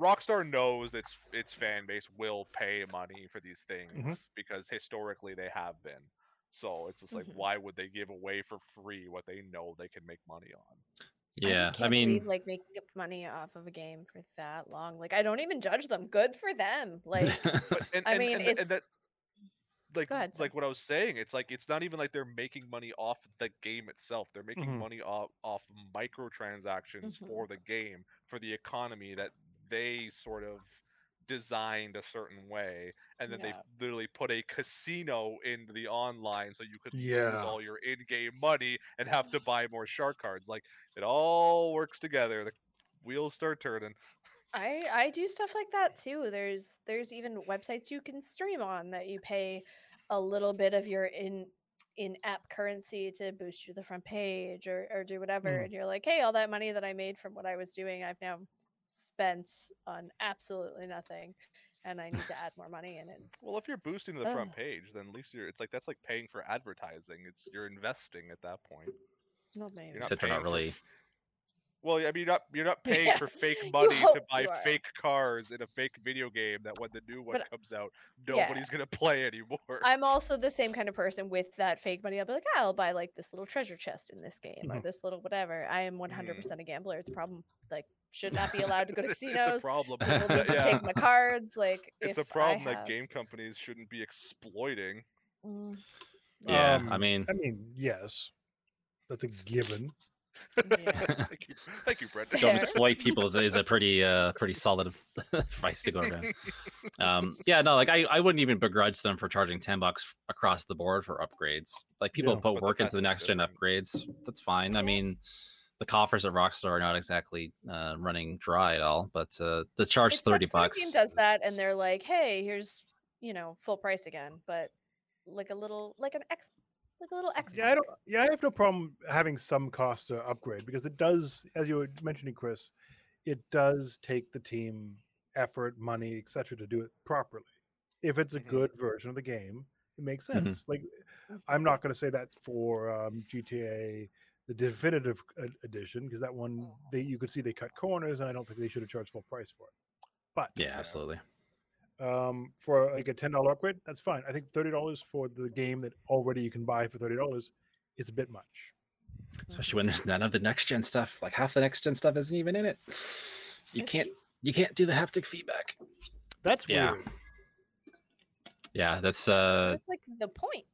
rockstar knows its its fan base will pay money for these things because historically they have been so it's just like Mhm. why would they give away for free what they know they can make money on Yeah. just I, mean, believe, like making up money off of a game for that long. Like I don't even judge them. Good for them. Like but and, I and, mean, and, it's- and that like ahead, like what I was saying. It's like it's not even like they're making money off the game itself. They're making Mhm. money off off microtransactions Mhm. for the game for the economy that they sort of designed a certain way and then Yeah. they literally put a casino in the online so you could lose all your in-game money and have to buy more shark cards like it all works together the wheels start turning I I do stuff like that too. There's there's even websites you can stream on that you pay a little bit of your in in app currency to boost you to the front page or or do whatever Mm. and you're like, "Hey, all that money that I made from what I was doing, I've now spent on absolutely nothing and I need to add more money and it's well if you're boosting the front Ugh. page then at least you're it's like that's like paying for advertising it's you're investing at that point not maybe. You're Except they're not paying for really- f- Well, I mean, you're not you're not paying for fake money to buy fake cars in a fake video game that when the new one But, comes out, yeah. nobody's gonna play anymore. I'm also the same kind of person with that fake money. I'll be like, "Ah, I'll buy like this little treasure chest in this game or Mhm. this little whatever. I am 100% a gambler. It's a problem. Like, should not be allowed to go to it's a casinos. problem. People Yeah, need to yeah, take my cards. Like, it's if a problem I that have- game companies shouldn't be exploiting. Mm, Yeah, I Um, mean, I mean, yes, that's a given. Yeah. thank you, thank you, Brent. don't Fair. exploit people is, is a pretty uh pretty solid advice to go around. Um, yeah, no, like I, I wouldn't even begrudge them for charging ten bucks across the board for upgrades. Like people Yeah. put work into the next gen upgrades. That's fine. I mean, the coffers at Rockstar are not exactly uh, running dry at all, but uh, the charge it thirty sucks when a bucks. game does that, and they're like, "Hey, here's you know full price again," but like a little, like an X, like a little X. Yeah, I don't. Yeah, I have no problem having some cost to upgrade because it does, as you were mentioning, Chris, it does take the team effort, money, etc., to do it properly. If it's a Mhm. good version of the game, it makes Mhm. sense. Like, I'm not going to say that for um, GTA, the definitive edition, because that one they you could see they cut corners, and I don't think they should have charged full price for it. But Yeah, absolutely. Um, for like a ten dollar upgrade, that's fine. I think thirty dollars for the game that already you can buy for thirty dollars is a bit much. Especially when there's none of the next gen stuff. Like half the next gen stuff isn't even in it. You can't you can't do the haptic feedback. That's Yeah. weird. Yeah, that's uh That's like the point.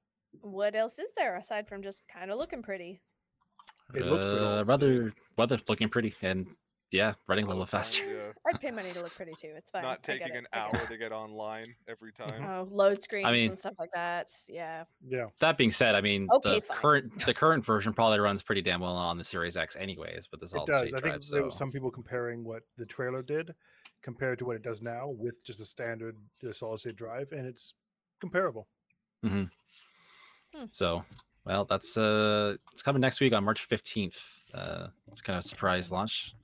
What else is there aside from just kind of looking pretty? It looks uh, also. rather rather looking pretty and yeah, running a little lot of times, faster. yeah. I'd pay money to look pretty too. It's fine. Not I get taking it, an hour to get online every time. Oh, load screens I mean- and stuff like that. Yeah. Yeah. That being said, I mean Okay, the fine. current the current version probably runs pretty damn well on the Series X anyways, but this It all does. state I think drive. there was some people comparing what the trailer did compared to what it does now with just a standard solid state drive, and it's comparable. Mm-hmm. so well that's uh it's coming next week on March 15th. Uh it's kind of a surprise launch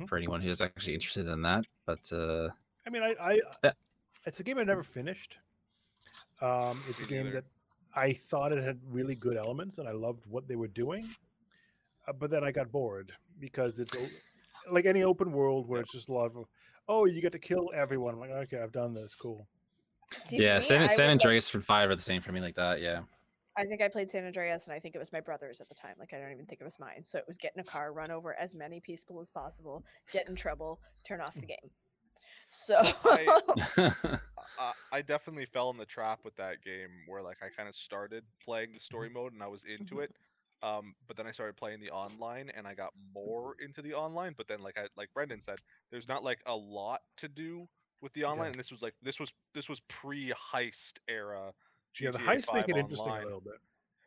Mhm. for anyone who's actually interested in that. But uh I mean, I, I Yeah. it's a game I never finished. Um, it's a game neither. that I thought it had really good elements, and I loved what they were doing. Uh, but then I got bored because it's like any open world where Yep. it's just a lot of, oh, you get to kill everyone. I'm like, okay, I've done this. Cool. See, yeah, me, San, San would like- Andreas and 5 are the same for me like that, yeah. I think I played San Andreas, and I think it was my brother's at the time. Like I don't even think it was mine. So it was get in a car, run over as many people as possible, get in trouble, turn off the game. So I- I, I definitely fell in the trap with that game where like I kind of started playing the story mode and I was into Mhm. it. Um, but then I started playing the online and I got more into the online. But then like I like Brendan said, there's not like a lot to do with the online. And this was like this was this was pre heist era. GTA yeah, the heists make 5 it interesting online a little bit.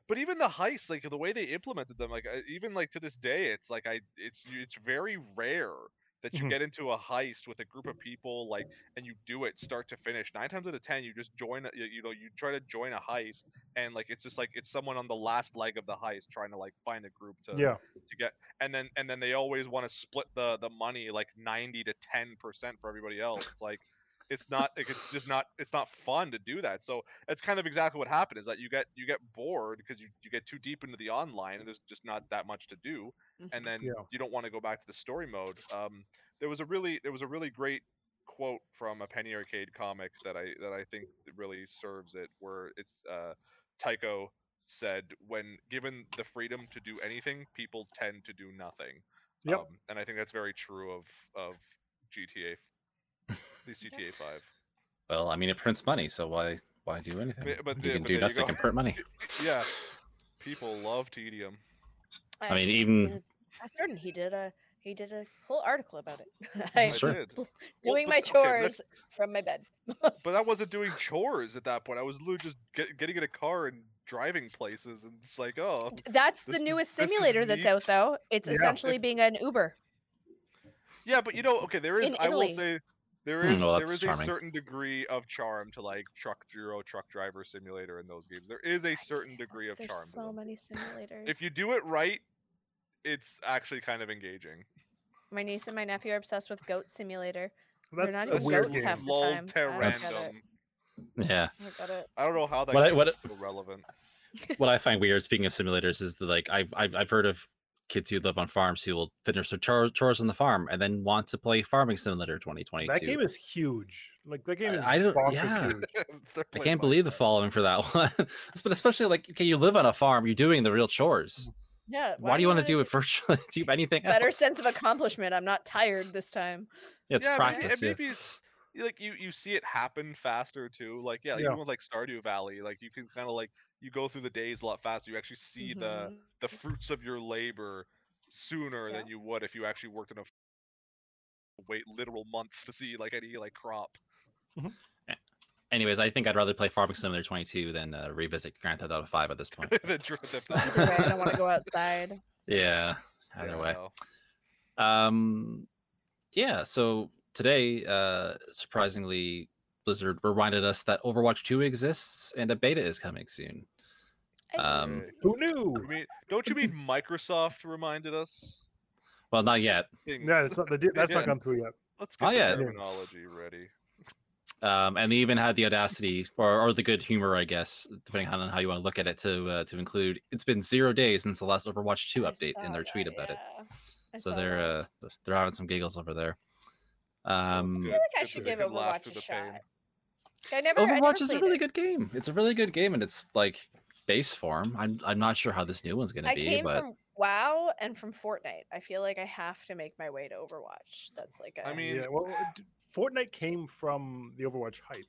but even the heists like the way they implemented them like even like to this day it's like i it's it's very rare that you Mhm. get into a heist with a group of people like and you do it start to finish nine times out of ten you just join you, you know you try to join a heist and like it's just like it's someone on the last leg of the heist trying to like find a group to Yeah, to get and then and then they always want to split the the money like 90 to 10 percent for everybody else it's like it's not like it's just not it's not fun to do that so that's kind of exactly what happened is that you get you get bored because you, you get too deep into the online and there's just not that much to do and then Yeah. you don't want to go back to the story mode um there was a really there was a really great quote from a penny arcade comic that i that i think really serves it where it's uh tycho said when given the freedom to do anything people tend to do nothing Yep. um, and i think that's very true of of gta f- at least gta 5 well, I mean it prints money, so why why do anything? Yeah, but you the- can but do there you nothing go. and print money. Yeah, people love tedium. I mean, even Ask Jordan. He did a he did a whole article about it. I I'm Sure. did. doing but- my okay, chores let's- from my bed. But I wasn't doing chores at that point. I was literally just get, getting in a car and driving places, and it's like, oh, That's the newest is simulator that's out neat. though. It's Yeah. essentially being an Uber. yeah. But you know, okay, there is. In I will Italy. say, there Hmm, well, there that's is a certain degree of charm to like Truck Euro Truck Driver Simulator in those games. There is a certain degree of There's charm. to so them. many simulators. If you do it right, it's actually kind of engaging. My niece and my nephew are obsessed with Goat Simulator. That's not a even weird goats game. half the Lol time. ter I don't get it. random. Yeah. I got it. I don't know how that What I- what is I- still relevant. what I find weird, speaking of simulators, is that like I've I've, I've heard of kids who live on farms who will finish their chores, chores on the farm and then want to play Farming Simulator 2022. That game is huge. Like that game I- is I don't- yeah. huge. I can't believe the following for that one. but especially like, okay, you live on a farm, you're doing the real chores. Mm. Yeah. Why, do you want to do it virtually? do anything Better else? sense of accomplishment. I'm not tired this time. Yeah, it's yeah, practice. and yeah. maybe it's like you you see it happen faster too. Like yeah, Yeah. even with like Stardew Valley, like you can kind of like you go through the days a lot faster. You actually see the Mhm. the fruits of your labor sooner Yeah. than you would if you actually worked in a f- wait literal months to see like any like crop. Anyways, I think I'd rather play Farming Simulator 22 than uh, revisit Grand Theft Auto 5 at this point. The dri- the- Either I don't want to go outside. yeah, either Yeah, way. Um, yeah. So today, uh, surprisingly, Blizzard reminded us that Overwatch 2 exists and a beta is coming soon. Um, Who knew? I mean, don't you mean Microsoft reminded us? Well, not yet. Things- No, it's not, the, that's not Yeah. gone through yet. Let's get yeah. the terminology ready. Um, and they even had the audacity, or, or the good humor, I guess, depending on how you want to look at it, to uh, to include. It's been zero days since the last Overwatch 2 I update in their tweet that, about it. yeah. I So saw they're that. uh, they're having some giggles over there. Um, I feel like I good should that they give can laugh Overwatch through a the shot. pain. I never, I never Overwatch is a played really it. good game. It's a really good game, and it's like base form. I'm I'm not sure how this new one's gonna I be, came but from WoW and from Fortnite. I feel like I have to make my way to Overwatch. That's like a I mean, yeah, well, Fortnite came from the Overwatch hype.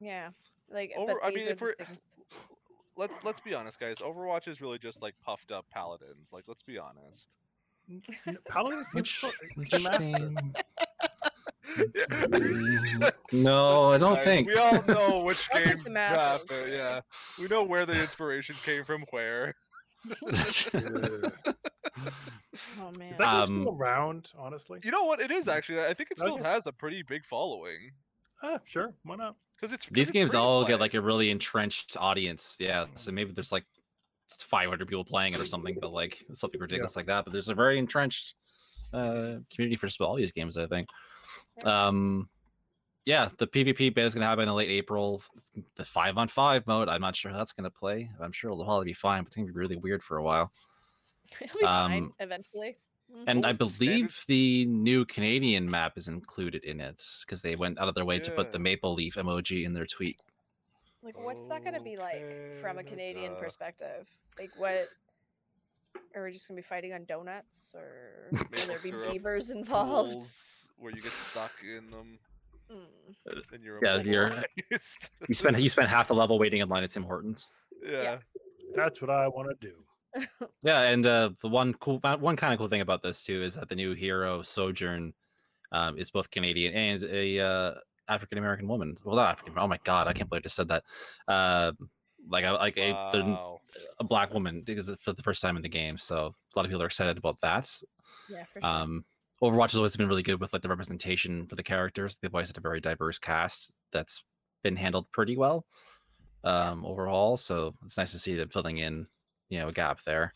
yeah, like Over, but I mean, if we're things. let's let's be honest, guys. Overwatch is really just like puffed up paladins. Like, let's be honest. N- Paladin which, Flips- which Remastered. No, I don't Guys, think. we all know which game. take yeah, yeah, we know where the inspiration came from. Where Oh man, Is that Um, still around? Honestly, you know what it is actually. I think it still Okay. has a pretty big following ah, sure, why not? because it's These it's games all play. get like a really entrenched audience. Yeah, so maybe there's like 500 people playing it or something, but like something ridiculous like that. But there's a very entrenched uh, community for just all these games, I think. Um, yeah, the PvP beta is going to happen in late April. It's the five on five mode. I'm not sure how that's going to play. I'm sure it'll probably be fine, but it's going to be really weird for a while. it'll be fine um, eventually. Mhm. And What I was the believe the new Canadian map is included in it because they went out of their way to put the maple leaf emoji in their tweet. Like, what's that gonna be like from a Canadian Canada. perspective? Like, what? Are we just gonna be fighting on donuts, or will there be syrup, beavers involved? Pools where you get stuck in them Mm. and you're Yeah, you're- You spend you spend half the level waiting in line at Tim Hortons. yeah. That's what I want to do. Yeah, and uh, the one cool uh, one kind of cool thing about this too is that the new hero Sojourn um, is both Canadian and a uh, African American woman. Well, not African. Oh my god, I can't believe I just said that. Uh, like a, like a, the- Wow. a black woman because it's for the first time in the game. So a lot of people are excited about that. Yeah, for sure. Um, Overwatch has always been really good with like the representation for the characters. They've always had a very diverse cast that's been handled pretty well um, overall. So it's nice to see them filling in, you know, a gap there.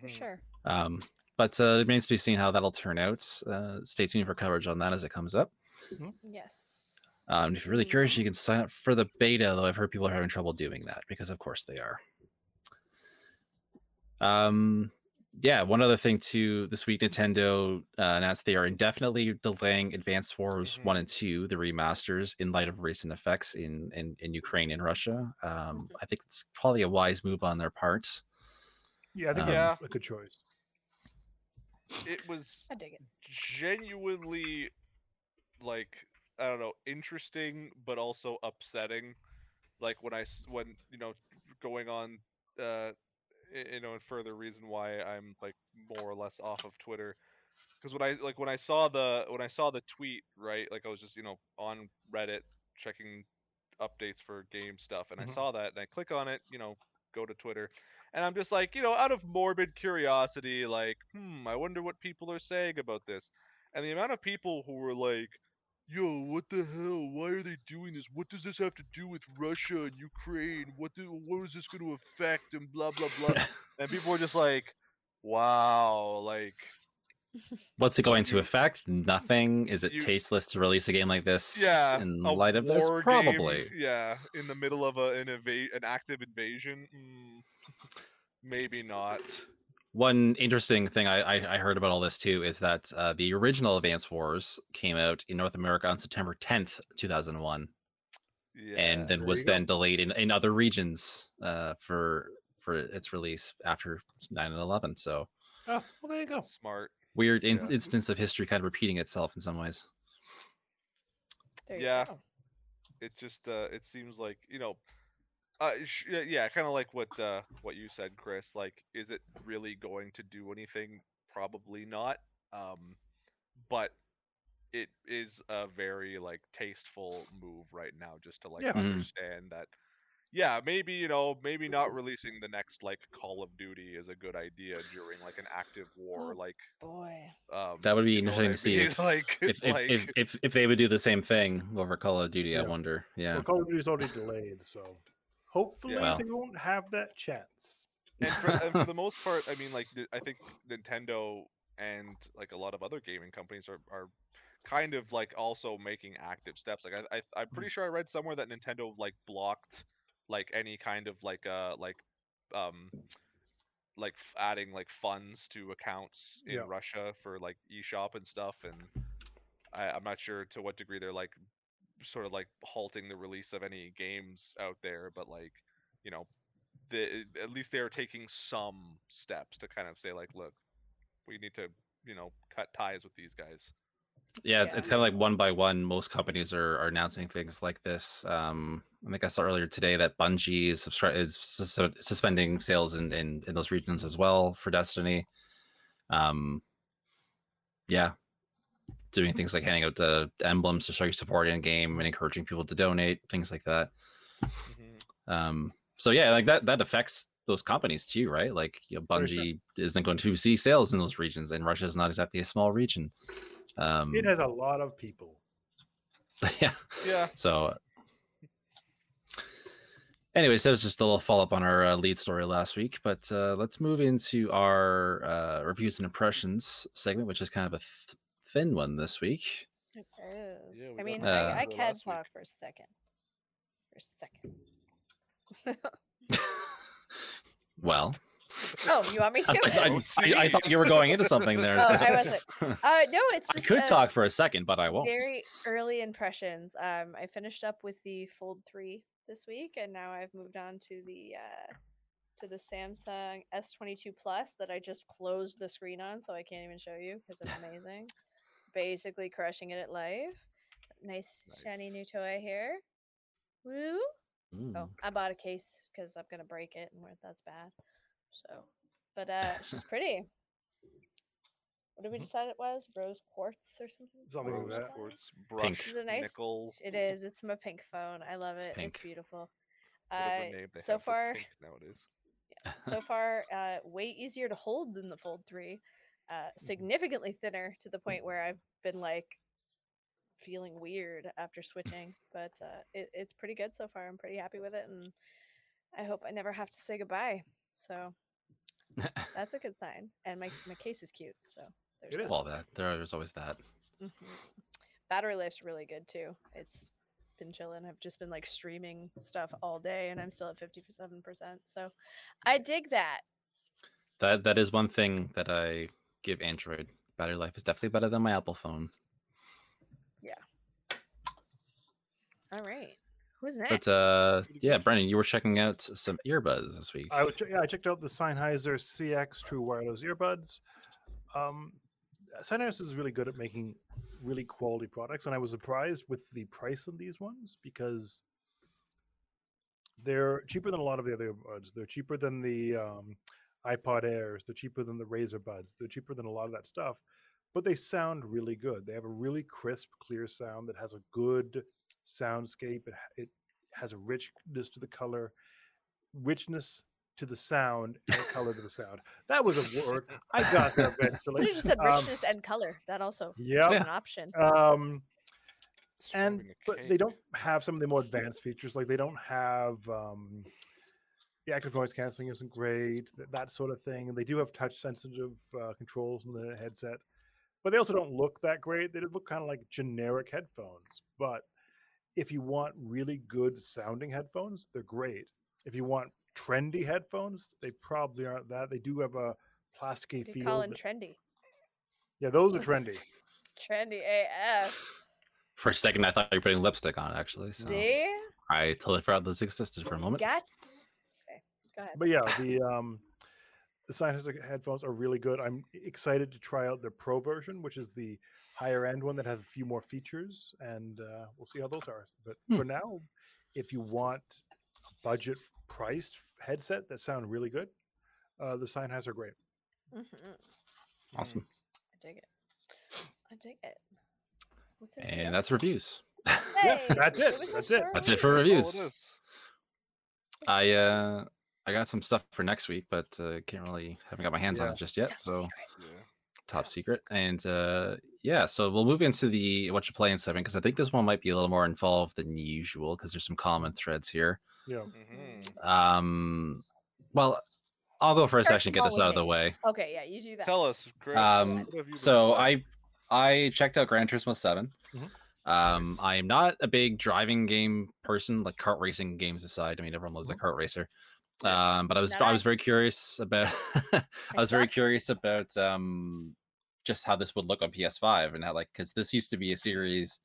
for Mhm. sure. Um, but uh, it remains to be seen how that'll turn out. Uh, stay tuned for coverage on that as it comes up. Yes. Um, if you're really curious, you can sign up for the beta, though I've heard people are having trouble doing that because, of course, they are. Um, yeah, one other thing too. This week, Nintendo uh, announced they are indefinitely delaying Advance Wars Mhm. One and Two, the remasters, in light of recent effects in in, in Ukraine and Russia. Um, I think it's probably a wise move on their part. Yeah, I think Um, that's a good choice. It was I dig it. genuinely like I don't know, interesting but also upsetting like when I when you know going on uh y- you know and further reason why I'm like more or less off of Twitter because when I like when I saw the when I saw the tweet right like I was just you know on Reddit checking updates for game stuff and Mhm. I saw that and I click on it you know go to Twitter and I'm just like you know out of morbid curiosity like hmm I wonder what people are saying about this and the amount of people who were like yo, what the hell? Why are they doing this? What does this have to do with Russia and Ukraine? What do, what is this going to affect? And blah blah blah. and people are just like, wow, like What's it going to affect? Nothing. Is it you- tasteless to release a game like this? yeah, In light of this, game, probably. yeah, in the middle of a, an an active invasion, mm, maybe not. One interesting thing I, I, I heard about all this too is that uh, the original Advance Wars came out in North America on September 10th, 2001, Yeah, and then was you go. then delayed in, in other regions uh, for for its release after 9 and 11. So Oh, well, there you go. smart. weird in- Yeah. instance of history kind of repeating itself in some ways. There you Yeah. go. it just uh it seems like you know uh sh- yeah, yeah kind of like what uh what you said chris like is it really going to do anything probably not um but it is a very like tasteful move right now just to like Yeah. Mhm. understand that yeah maybe you know maybe not releasing the next like call of duty is a good idea during like an active war Oh, like Boy. um That would be you know what interesting I to see mean? if, like if, if, like if, if, if they would do the same thing over Call of Duty. I Yeah. wonder. Yeah. Well, Call of Duty's already delayed, so hopefully Well. they won't have that chance. and for, and for the most part, I mean, like I think Nintendo and like a lot of other gaming companies are are kind of like also making active steps. Like I, I I'm Mm-hmm. pretty sure I read somewhere that Nintendo like blocked like any kind of like uh like um like f- adding like funds to accounts in Yeah. Russia for like eShop and stuff and I, I'm not sure to what degree they're like sort of like halting the release of any games out there, but like you know, the at least they are taking some steps to kind of say like, look, we need to you know cut ties with these guys. Yeah, it's, Yeah. it's kind of like one by one. Most companies are, are announcing things like this. Um, I think I saw earlier today that Bungie is, subscri- is sus- suspending sales in, in, in those regions as well for Destiny. Um, yeah, doing things like handing out the emblems to show your support in game and encouraging people to donate, things like that. Um, so yeah, like that that affects those companies too, right? Like you know, For sure. Bungie isn't going to see sales in those regions, and Russia is not exactly a small region. Um, It has a lot of people. yeah. Yeah, So, anyways, that was just a little follow up on our uh, lead story last week. But uh, let's move into our uh, reviews and impressions segment, which is kind of a th- thin one this week. It is. Yeah, we I mean, that I, I can last week. talk for a second. For a second. Well, Oh, you want me to? I, I- I- I thought you were going into something there. Oh, so- I wasn't. Uh, no, it's I could uh, talk for a second, but I won't. very early impressions. Um, I finished up with the Fold Three this week, and now I've moved on to the uh, to the Samsung S22 Plus that I just closed the screen on, so I can't even show you because it's amazing. Basically, crushing it at life. Nice, shiny new toy here. Woo! Ooh. Oh, I bought a case because I'm gonna break it, and where that's bad. So, but uh, she's pretty. What did we decide it was? Rose quartz or something? Something like that. light? quartz, Pink. brush, Is it nice? nickel. It is. It's my pink phone. I love it. pink. It's beautiful. Uh, so have for far, pink nowadays. so far, uh, way easier to hold than the Fold Three. Uh, significantly thinner to the point where I've been like feeling weird after switching. But uh, it, it's pretty good so far. I'm pretty happy with it, and I hope I never have to say goodbye. So that's a good sign. And my my case is cute. So there's It that. is. well, that there's always that. Mhm. Battery life's really good too. It's been chilling. I've just been like streaming stuff all day, and I'm still at fifty seven percent. So I dig that. That that is one thing that I give Android. Battery life is definitely better than my Apple phone. Yeah. All right. Who's next? But uh, yeah, Brendan, you were checking out some earbuds this week. I was, yeah, I checked out the Sennheiser CX True Wireless earbuds. Um, Sennheiser is really good at making really quality products, and I was surprised with the price of these ones because They're cheaper than a lot of the other buds. They're cheaper than the um, iPod Airs. They're cheaper than the Razer buds. They're cheaper than a lot of that stuff, but they sound really good. They have a really crisp, clear sound that has a good soundscape. It, it has a richness to the color, richness to the sound, and a color to the sound. That was a word. I got there eventually. You just said Um, richness and color. That also Yep. is an option. Um, and but they don't have some of the more advanced features like they don't have um the active noise canceling isn't great th- that sort of thing they do have touch sensitive uh, controls in the headset but they also don't look that great they look kind of like generic headphones but if you want really good sounding headphones they're great if you want trendy headphones they probably aren't that they do have a plasticky You're feel calling that- trendy. yeah those are trendy Trendy AF. For a second, I thought you were putting lipstick on. Actually, so See? I totally forgot those existed for a moment. Got. Okay, go ahead. but yeah, the um, the scientific headphones are really good. I'm excited to try out their pro version, which is the higher end one that has a few more features, and uh, we'll see how those are. But Hmm. for now, if you want a budget priced headset that sound really good, uh, the Sennheiser are great. Mhm, Awesome. I dig it. I dig it. What's And that's reviews. Yeah, that's it, was that's it. That's it for That's all reviews. it is. I uh I got some stuff for next week, but uh, can't really haven't got my hands on it just yet. Top so secret. Yeah. top secret. And uh yeah, so we'll move into the what you play in seven because I think this one might be a little more involved than usual because there's some common threads here. Yeah, Mhm. Um, well, I'll go first Start actually get this out of the way. Okay, yeah, you do that. Tell us, Chris. Um, what have you been So? I I checked out Gran Turismo 7. Mhm. Um, I am not a big driving game person, like kart racing games aside. I mean, everyone loves a kart racer. Um, but I was Not I I. was very curious about I was very curious about um just how this would look on PS5 and how like because this used to be a series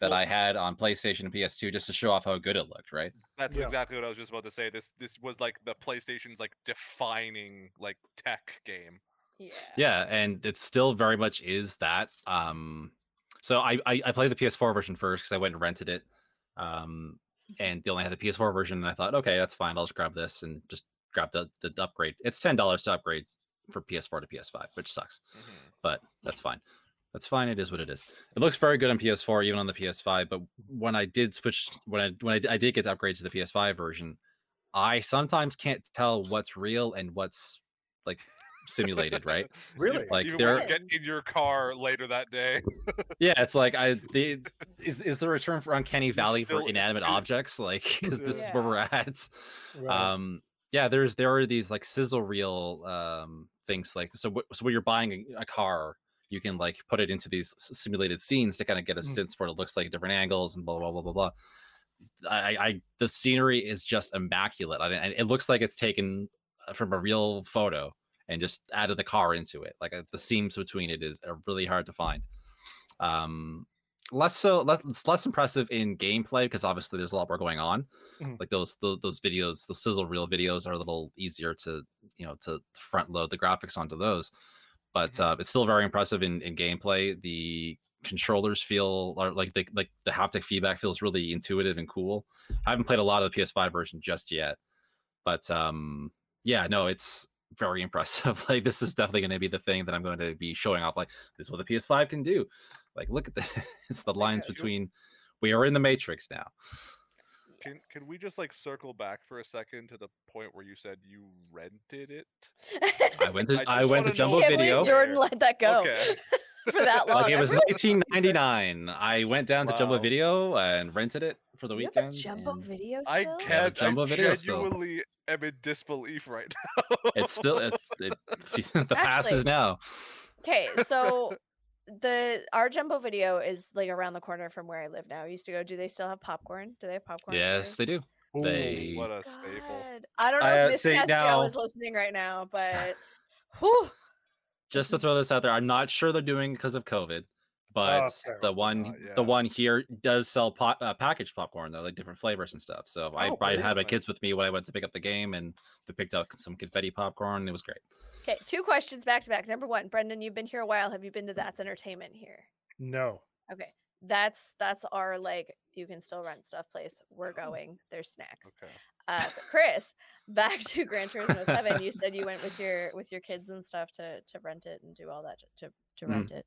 that Well- I had on PlayStation and PS2 just to show off how good it looked, right? That's Yeah. exactly what I was just about to say. This this was like the PlayStation's like defining like tech game. Yeah. Yeah, and it still very much is that. Um, so I I, I played the PS4 version first because I went and rented it, um, and they only had the PS4 version, and I thought, okay, that's fine. I'll just grab this and just grab the the upgrade. It's ten dollars to upgrade for PS4 to PS5, which sucks, Mhm. but that's fine. That's fine. It is what it is. It looks very good on PS4, even on the PS5. But when I did switch, when I when I did get to upgrade to the PS5 version, I sometimes can't tell what's real and what's like simulated, right? Really? Like, Even there- when get in your car later that day. Yeah, it's like I the is is there a term for uncanny valley for still- inanimate objects? Like because this is where we're at. right. Um, yeah, there's there are these like sizzle reel um things like so wh- so when you're buying a, a car, you can like put it into these simulated scenes to kind of get a Mm. sense for what it looks like at different angles and blah blah blah blah blah. I, I the scenery is just immaculate. I, and it looks like it's taken uh, from a real photo and just added the car into it. Like uh, the seams between it is really hard to find. Um, less so less it's less impressive in gameplay because obviously there's a lot more going on. Mhm. Like those, those those videos, the sizzle reel videos are a little easier to you know to, front load the graphics onto those. But Mhm. uh, it's still very impressive in, in gameplay. The controllers feel like the like the haptic feedback feels really intuitive and cool. I haven't played a lot of the PS5 version just yet, but um yeah, no, it's very impressive. like this is definitely going to be the thing that I'm going to be showing off. Like this is what the PS5 can do. Like look at this, it's the lines gosh. between. We are in the Matrix now. Can can we just like circle back for a second to the point where you said you rented it? I went to I I, went to wanna Jumbo Video. Jordan let that go Okay. for that long. Like it was 1999. I went down to Jumbo Video and rented it for the You have a weekend. jumbo and video I still? can't. Jumbo I video still. genuinely am in disbelief right now. It's still it's it, the past is now. Okay, so the our jumbo video is like around the corner from where I live now. I used to go. Do they still have popcorn? Do they have popcorn? Yes, they do. Ooh, They what a staple. God. I don't know I, uh, if see, Miscast Joe now- is listening right now, but whew, just to throw this out there, I'm not sure they're doing because of COVID, but the terrible. one Uh, the one here does sell pot, uh, packaged popcorn though, like different flavors and stuff. So I, Oh, I had my kids with me when I went to pick up the game, and they picked up some confetti popcorn. And it was great. okay. Two questions back to back. Number one, Brendan, you've been here a while. Have you been to That's Entertainment here? No. Okay, that's that's our like you can still rent stuff place. We're Oh. going. There's snacks. Okay. Uh, Chris, back to Gran Turismo Seven. You said you went with your with your kids and stuff to to rent it and do all that j- to to Mm. rent it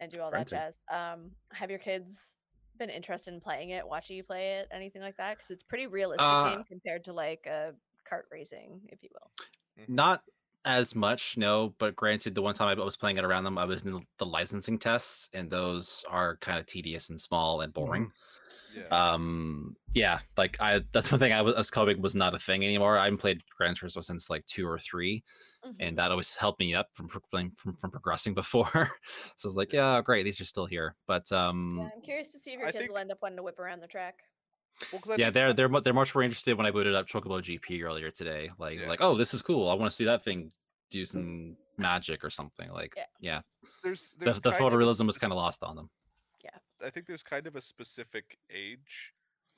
and do all Rent that it. jazz. Um, have your kids been interested in playing it, watching you play it, anything like that? Because it's pretty realistic Uh, game compared to like a kart racing, if you will. Not as much, no. But granted, the one time I was playing it around them, I was in the- the licensing tests, and those are kind of tedious and small and boring. Yeah. Um, yeah, like I that's one thing I was, I was not a thing anymore. I haven't played Gran Turismo since like two or three, Mhm. and that always helped me up from playing- from, from progressing before. so I was like, yeah, great, these are still here. But um, Yeah, I'm curious to see if your I kids think- will end up wanting to whip around the track. Well, 'cause I yeah, they're they're they're much more interested when I booted up Chocobo GP earlier today. Like Yeah. like, oh, this is cool. I want to see that thing do some magic or something. Like Yeah. yeah, there's, the, there's the kind of photorealism was kind of lost on them. I think there's kind of a specific age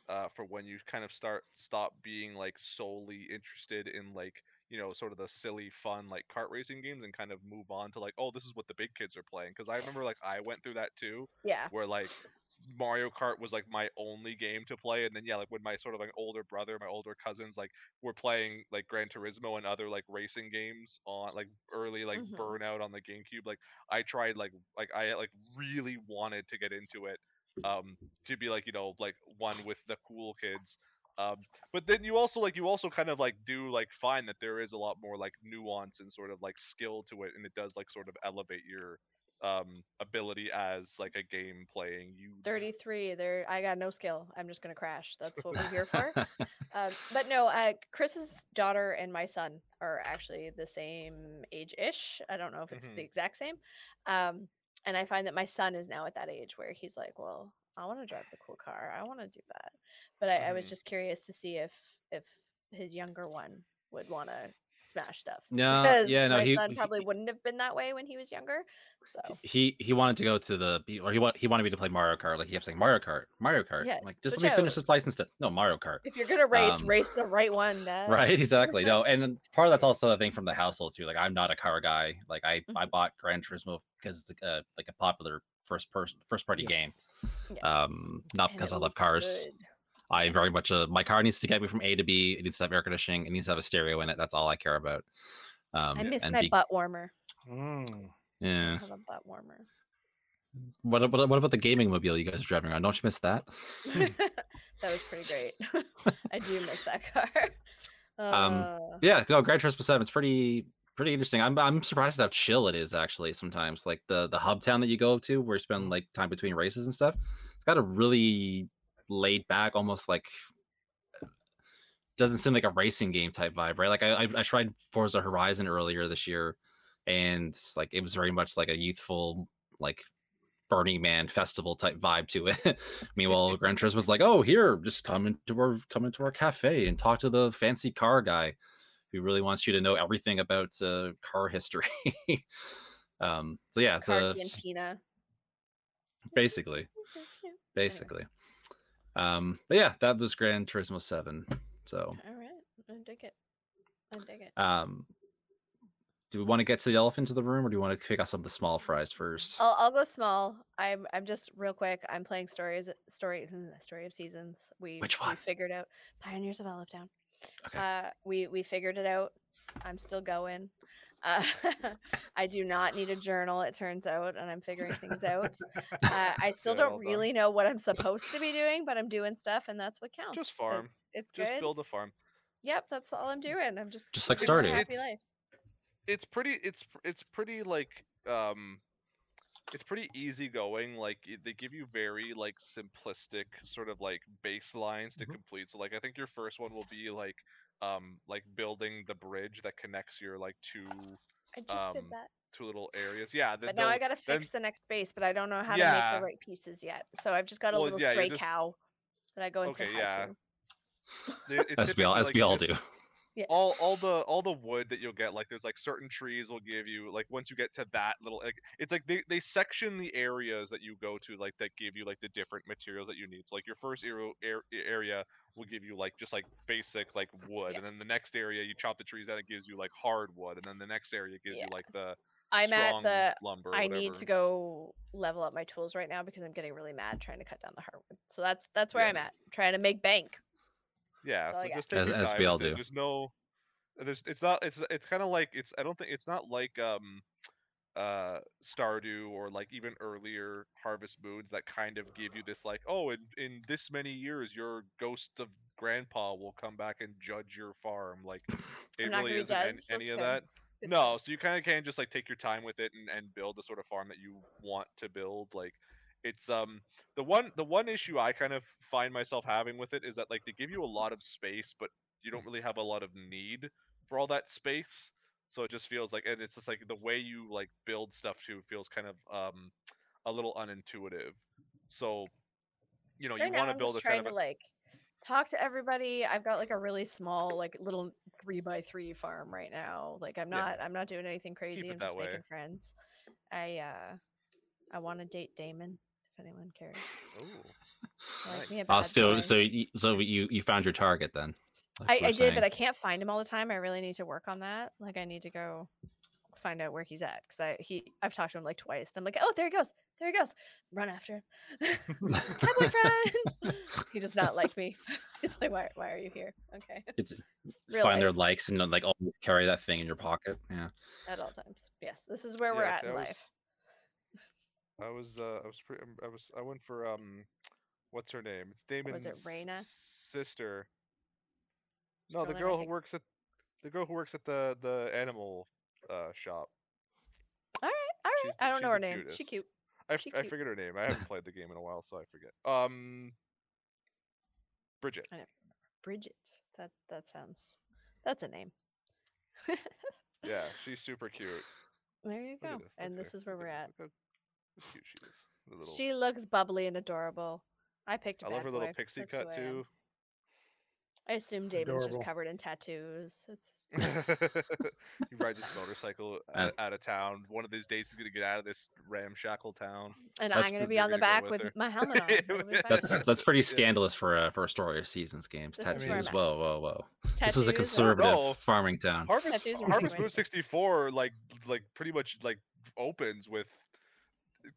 uh, for when you kind of start stop being like solely interested in like you know sort of the silly fun like kart racing games and kind of move on to like oh this is what the big kids are playing because I remember like I went through that too Yeah. where like Mario Kart was like my only game to play and then yeah like when my sort of like older brother my older cousins like were playing like Gran Turismo and other like racing games on like early like Mhm. burnout on the GameCube like I tried like like I like really wanted to get into it um to be like you know like one with the cool kids um but then you also like you also kind of like do like find that there is a lot more like nuance and sort of like skill to it and it does like sort of elevate your um ability as like a game playing you 33 there i got no skill i'm just gonna crash that's what we're here for um, but no uh, chris's daughter and my son are actually the same age-ish i don't know if it's Mhm. the exact same um, and i find that my son is now at that age where he's like well i want to drive the cool car i want to do that but I, I was Mhm. just curious to see if if his younger one would want to smash stuff No, because yeah, no, my he- son he- probably wouldn't have been that way when he was younger so he he wanted to go to the or he want he wanted me to play Mario Kart. Like he kept saying Mario Kart, Mario Kart. Yeah, I'm like just let me finish this license. To, no Mario Kart. if you're gonna race Um, race the right one Dad. Right, exactly. No, and part of that's also a thing from the household too. Like I'm not a car guy. Like I I Mhm. bought Gran Turismo because it's uh, like a popular first person first party Yeah. game. Yeah. Um, not And because I love cars. good. I very much uh, my car needs to get me from A to B. It needs to have air conditioning. It needs to have a stereo in it. That's all I care about. Um, I miss and my be- butt warmer. Mm. I Yeah. have a butt warmer. What about what about the gaming mobile you guys are driving around? Don't you miss that? that was pretty great. I do miss that car. Um, Uh, Yeah, no, Gran Turismo Seven. It's pretty pretty interesting. I'm I'm surprised at how chill it is actually. Sometimes, like the the hub town that you go to, where you spend like time between races and stuff. It's got a really laid back, almost like doesn't seem like a racing game type vibe, right? Like I I, I tried Forza Horizon earlier this year, and like it was very much like a youthful like Burning Man festival type vibe to it. Meanwhile, Gran Turismo was like, "Oh, here, just come into our come into our cafe and talk to the fancy car guy who really wants you to know everything about uh, car history." um, so yeah, it's car a basically basically. Um, but yeah, that was Gran Turismo Seven. So, All right, I dig it. I dig it. um, do we want to get to the elephant in the room, or do you want to pick out some of the small fries first? I'll, I'll go small. I'm I'm just real quick. I'm playing stories story story of seasons. We Which we one? figured out Pioneers of Olive Town. Okay. Uh, we we figured it out. I'm still going. Uh, I do not need a journal. It turns out, and I'm figuring things out. Uh, I still Yeah, don't well really know what I'm supposed to be doing, but I'm doing stuff, and that's what counts. Just farm. It's, it's just good. build a farm Yep, that's all I'm doing. I'm just Just like starting. a Happy It's- life. it's pretty it's it's pretty like um it's pretty easygoing like they give you very like simplistic sort of like baselines to Mhm. complete so like i think your first one will be like um like building the bridge that connects your like two I just did um, that. two little areas yeah then But now I gotta then- fix the next base, but I don't know how to make the right pieces yet. So I've just got a Well, little yeah, stray just- cow that I go and Okay, say hi yeah. to. they- it As we all as like, we all just- do. Yeah. all all the all the wood that you'll get like there's like certain trees will give you like once you get to that little like it's like they, they section the areas that you go to like that give you like the different materials that you need so like your first area area will give you like just like basic like wood Yeah. and then the next area you chop the trees down it gives you like hardwood and then the next area gives Yeah. you like the I'm at the lumber I whatever. need to go level up my tools right now because I'm getting really mad trying to cut down the hardwood. So that's that's where Yeah. I'm at. trying to make bank. Yeah, so just take As- your as time we all with it. do. There's no, there's it's not it's it's kind of like it's I don't think it's not like um uh Stardew or like even earlier Harvest Moons that kind of give you this like oh in in this many years your ghost of grandpa will come back and judge your farm like it I'm really isn't an- judged, any of that. No, so you kind of can just like take your time with it and, and build the sort of farm that you want to build. Like it's um the one the one issue I kind of find myself having with it is that like they give you a lot of space, but you don't really have a lot of need for all that space. So it just feels like and it's just like the way you like build stuff too feels kind of um a little unintuitive. So you know, right you want to build a kind trying of to like talk to everybody. I've got like a really small, like little three by three farm right now. Like I'm Yeah. not, I'm not doing anything crazy. I'm just way. making friends. I uh, I want to date Damon. If anyone cares, Ooh. like me Nice. bad Uh, still, boy. so you, so you you found your target then? like I, I did, but. I can't find him all the time. I really need to work on that. Like I need to go find out where he's at because I he I've talked to him like twice. And I'm like, oh, there he goes, there he goes. Run after him. Hi, boyfriend. he does not like me. He's like, why, why are you here? Okay, it's real find their likes and like always carry that thing in your pocket. Yeah. at all times. Yes, this is where we're at see, in was- life. I was uh I was pretty I was I went for um what's her name? It's Damon's Was it Reyna? sister. No, the I girl who think. works at the girl who works at the the animal uh shop. All right, all right. she's- I don't she's know her the name. She cutest. cute. I, f- She I cute. figured her name. I haven't played the game in a while, so I forget. Um, Bridget. Bridget. That that sounds. That's a name. Yeah, she's super cute. There you Look at go. this, And this is where we're at. Look how cute she is. Little, She looks bubbly and adorable. I picked a I love bad her little pixie That's cut too. I assume Damon's just covered in tattoos. It's he rides his motorcycle Uh, out, out of town. One of these days, he's gonna get out of this ramshackle town. and That's I'm gonna be on the back with with, my helmet on. It'll be fine. That's that's pretty scandalous for a for a story of seasons games. This is where I'm Tattoos. Whoa, whoa, whoa. tattoos. This is a conservative No. farming town. Harvest Tattoos Harvest Moon '64 like like pretty much like opens with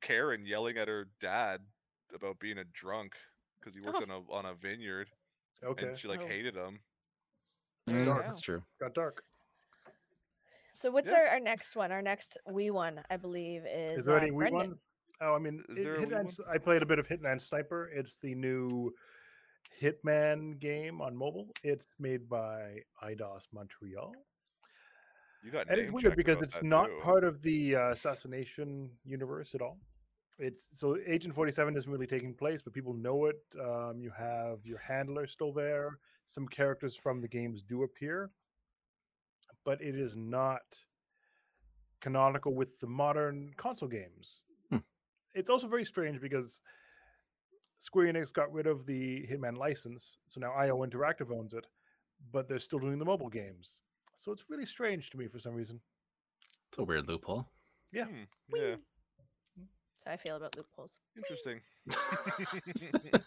Karen yelling at her dad about being a drunk because he worked Oh. on a on a vineyard Okay, and she like Oh. hated him. There you Mm, go. that's true. got dark. So what's Yeah. our, our next one? Our next wee one, I believe, is. Is there uh, any Wii Brendan. one? Oh, I mean, Is it- there a Wii Hitman one? S- I played a bit of Hitman Sniper. It's the new Hitman game on mobile. It's made by Eidos Montreal. You got and it's weird because it's not too. part of the uh, assassination universe at all. It's so Agent Forty Seven isn't really taking place, but people know it. Um, you have your handler still there. Some characters from the games do appear, but it is not canonical with the modern console games. Hmm. It's also very strange because Square Enix got rid of the Hitman license, so now IO Interactive owns it, but they're still doing the mobile games. So it's really strange to me for some reason. It's a weird loophole. Yeah. Hmm, yeah, So I feel about loopholes. interesting.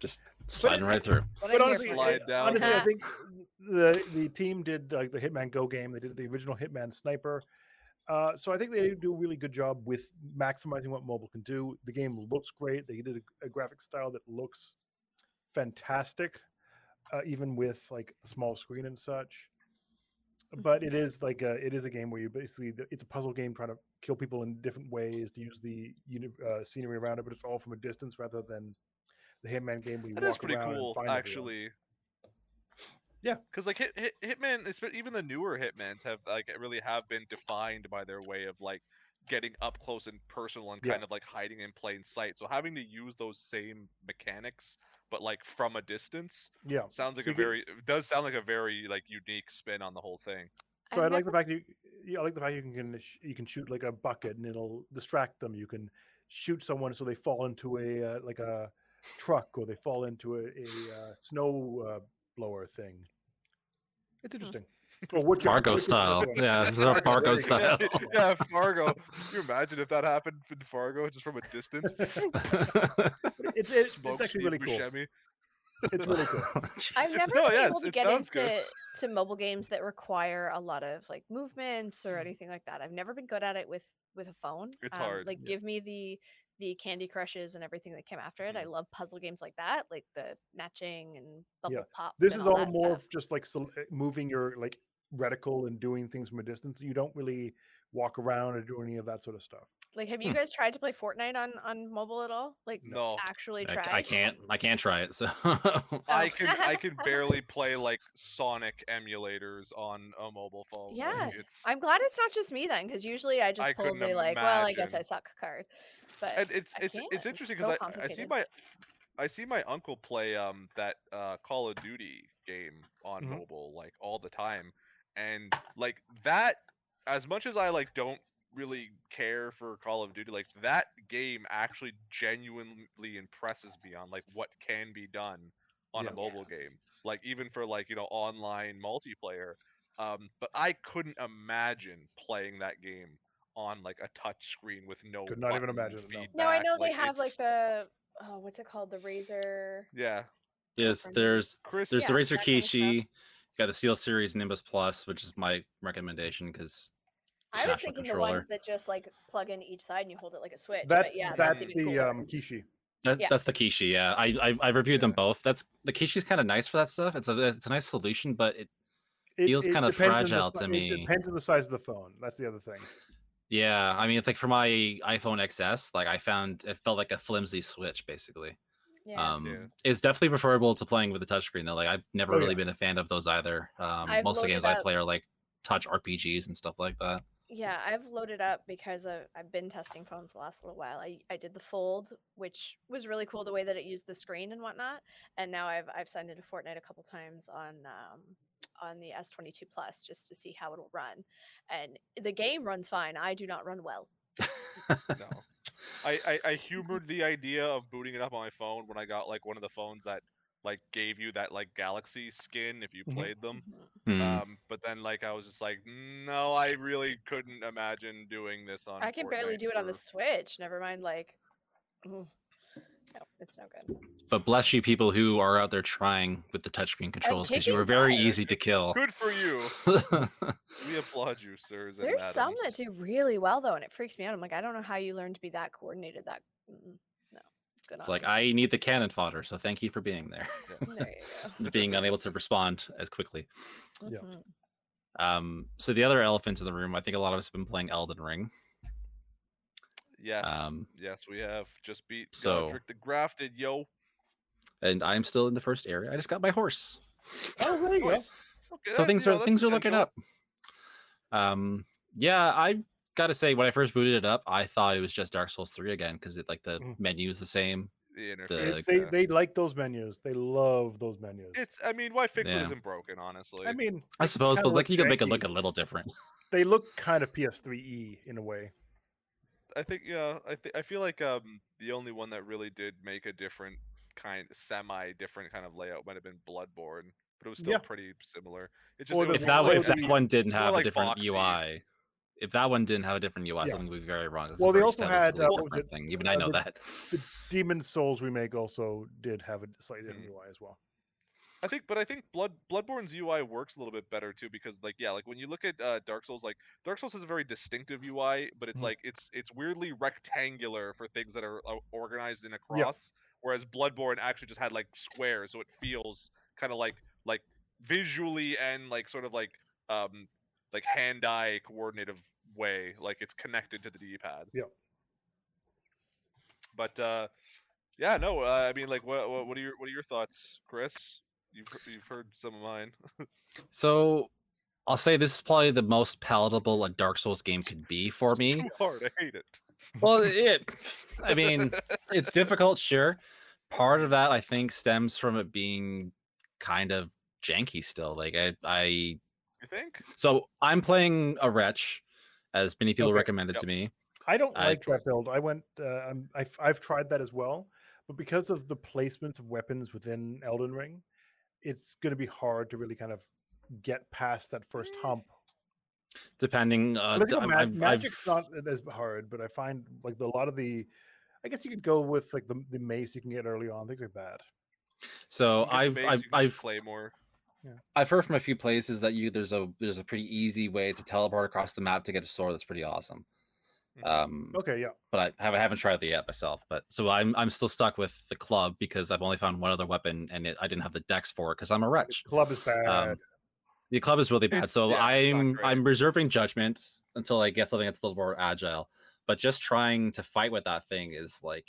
Just sliding right through. But I'm honestly. Slide it- down. honestly, I Uh-huh. think the the team did like the Hitman Go game. They did the original Hitman Sniper. Uh, so I think they do a really good job with maximizing what mobile can do. The game looks great. They did a, a graphic style that looks fantastic, uh, even with like a small screen and such. But it is like a it is a game where you basically it's a puzzle game trying to kill people in different ways to use the uh, scenery around it, but it's all from a distance rather than the Hitman game where you That walk is pretty around cool, actually. Yeah. because like hit, hit Hitman, even the newer Hitmans have like really have been defined by their way of like getting up close and personal and Yeah. kind of like hiding in plain sight. So having to use those same mechanics, but like from a distance, Yeah. sounds like So a very it does sound like a very like unique spin on the whole thing. So I've I like the never- fact you, yeah, I like the fact you can, can you can shoot like a bucket and it'll distract them. You can shoot someone so they fall into a uh, like a truck or they fall into a, a uh, snow uh, blower thing. It's interesting. Or what Fargo style. Yeah, Fargo, Fargo there you go. style. yeah, yeah, Fargo. Can you imagine if that happened in Fargo just from a distance? It's, it's, Smoke it's actually Steve really cool. Buscemi. It's really cool. I've never no, been yeah, able to get into good. to mobile games that require a lot of like movements or anything like that. I've never been good at it with with a phone. It's Um, hard, Like, yeah. give me the the Candy Crushes and everything that came after it. I love puzzle games like that, like the matching and bubble pop. This is all all more stuff. of just like sel- uh, moving your like reticle and doing things from a distance. You don't really walk around or do any of that sort of stuff. Like, have you Hmm. guys tried to play Fortnite on on mobile at all? Like, No. actually I, tried? I can't. I can't try it. So I can I can barely play like Sonic emulators on a mobile phone. Yeah, like, it's I'm glad it's not just me then, because usually I just I pull couldn't the like, well, I guess I imagine. suck card. But and it's I it's can't. it's interesting so because I, I see my I see my uncle play um that uh Call of Duty game on Mhm. mobile like all the time, and like that as much as I like don't really care for Call of Duty, like that game actually genuinely impresses me on like what can be done on Yeah. a mobile game, like even for like you know online multiplayer. Um, but I couldn't imagine playing that game on like a touch screen with no Could not even imagine it, no. no, I feedback, know they have like the oh, what's it called, the Razer. yeah yes, Different. there's Chris there's the Yeah, Razer that kind of. Kishi. Got the SteelSeries Nimbus Plus, which is my recommendation because I was National thinking the ones that just like plug in each side and you hold it like a switch. That's but yeah, that's even the cooler. um Kishi. that, Yeah. that's the Kishi. Yeah, I I, I reviewed them both. That's the Kishi's kind of nice for that stuff. It's a it's a nice solution, but it It- Feels kinda depends on the fragile si- to It me. depends on the size of the phone. That's the other thing. yeah. I mean, it's like for my iPhone XS, like I found it felt like a flimsy switch basically. Yeah. Um, Yeah. it's definitely preferable to playing with a touchscreen though. Like I've never Oh, really yeah. been a fan of those either. Um, I've most of the loaded games I play are like touch RPGs and stuff like that. Yeah, I've loaded up because of, I've been testing phones the last little while. I, I did the Fold, which was really cool the way that it used the screen and whatnot. And now I've I've signed into Fortnite a couple times on um, on the S22 Plus just to see how it'll run. And the game runs fine. I do not run well. no. I, I I humored the idea of booting it up on my phone when I got like one of the phones that like gave you that like Galaxy skin if you Mhm. played them. Hmm. Um, but then like I was just like, no, I really couldn't imagine doing this on. I can barely Fortnite do it on the Switch. Never mind, like, ooh. No, it's no good. But bless you, people who are out there trying with the touchscreen controls, because you kicking were very butt. easy to kill. Good for you. We applaud you, sirs. and There's some that do really well though, and it freaks me out. I'm like, I don't know how you learned to be that coordinated. That mm-mm, no, good. it's on like you. I need the cannon fodder, so thank you for being there. There you being unable to respond as quickly. go. Yeah. Mhm. Um, so the other elephant in the room, I think a lot of us have been playing Elden Ring. Yes. Um, yes, we have just beat so- Godrick the Grafted, yo. and I'm still in the first area. I just got my horse. Oh, there you go. Okay, so that- things you know, are things are looking up. Um, yeah, I gotta say when I first booted it up, I thought it was just Dark Souls three again because it like the Mm. menu is the same. The The- interface. They yeah. they like those menus. They love those menus. It's. I mean, why fix Yeah. what isn't broken? Honestly. I mean, I suppose, but like look you can make it look a little different. they look kind of PS3e in a way. I think yeah, I think I feel like um the only one that really did make a different kind, semi different kind of layout might have been Bloodborne, but it was still Yeah. pretty similar. It just it if that one- one- like if that one didn't have like a different boxy. UI, if that one didn't have a different UI, Yeah. something would be very wrong. It's a Well, they also had, stylistically uh, different it? thing. Even Uh, I know the- that. The Demon Souls remake also did have a slightly different Mm. UI as well. I think, but I think Blood Bloodborne's UI works a little bit better too because like yeah, like when you look at uh, Dark Souls, like Dark Souls has a very distinctive UI, but it's Mhm. like it's it's weirdly rectangular for things that are uh, organized in a cross, whereas Bloodborne actually just had like squares, so it feels kind of like like visually and like sort of like um like hand-eye coordinative way, like it's connected to the D-pad. Yeah. But uh yeah, no, uh, I mean like what, what what are your what are your thoughts, Chris? You've you've heard some of mine. So I'll say this is probably the most palatable a Dark Souls game could be for me. Too hard. I hate it. well, it. I mean, it's difficult, sure. Part of that, I think, stems from it being kind of janky still. Like I, I You think? so I'm playing a wretch, as many people Okay, recommended yep. to me. I don't I like tried- that build. I went. Uh, I'm, I've I've tried that as well, but because of the placements of weapons within Elden Ring, it's going to be hard to really kind of get past that first Mm. hump. Depending, uh, Let's d- I'm- I've- magic's I've- not as hard, but I find like the, a lot of the. I guess you could go with like the, the mace you can get early on, things like that. so I've, base, I've, you I've, play more. I've heard from a few places that you there's a there's a pretty easy way to teleport across the map to get a sword that's pretty awesome. Mhm. Um, Okay, yeah. but I haven't, haven't tried that yet myself. But so I'm I'm still stuck with the club because I've only found one other weapon and it, I didn't have the dex for it because I'm a wretch. Club is bad. Um, the club is really bad, It's- so yeah, I'm. I'm reserving judgment until I get something that's a little more agile. But just trying to fight with that thing is like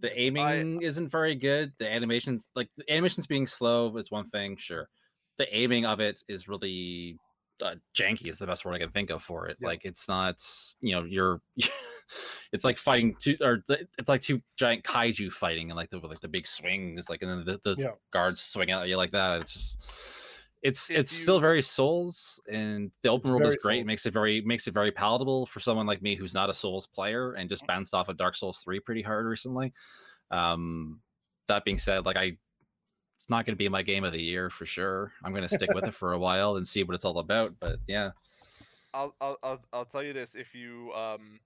the aiming isn't very good. The animations, like the animations being slow, is one thing, sure. The aiming of it is really uh, janky. Is the best word I can think of for it. Yeah. Like it's not, you know, you're. it's like fighting two, or it's like two giant kaiju fighting, and like the like the big swings, like and then the, the Yeah. guards swing at you like that. It's just. It's If it's still very Souls, and the open world is great. Souls. Makes it very makes it very palatable for someone like me who's not a Souls player and just bounced off of Dark Souls three pretty hard recently. Um, that being said, like I, it's not going to be my game of the year for sure. I'm going to stick with it for a while and see what it's all about. But yeah, I'll, I'll I'll tell you this: if you um,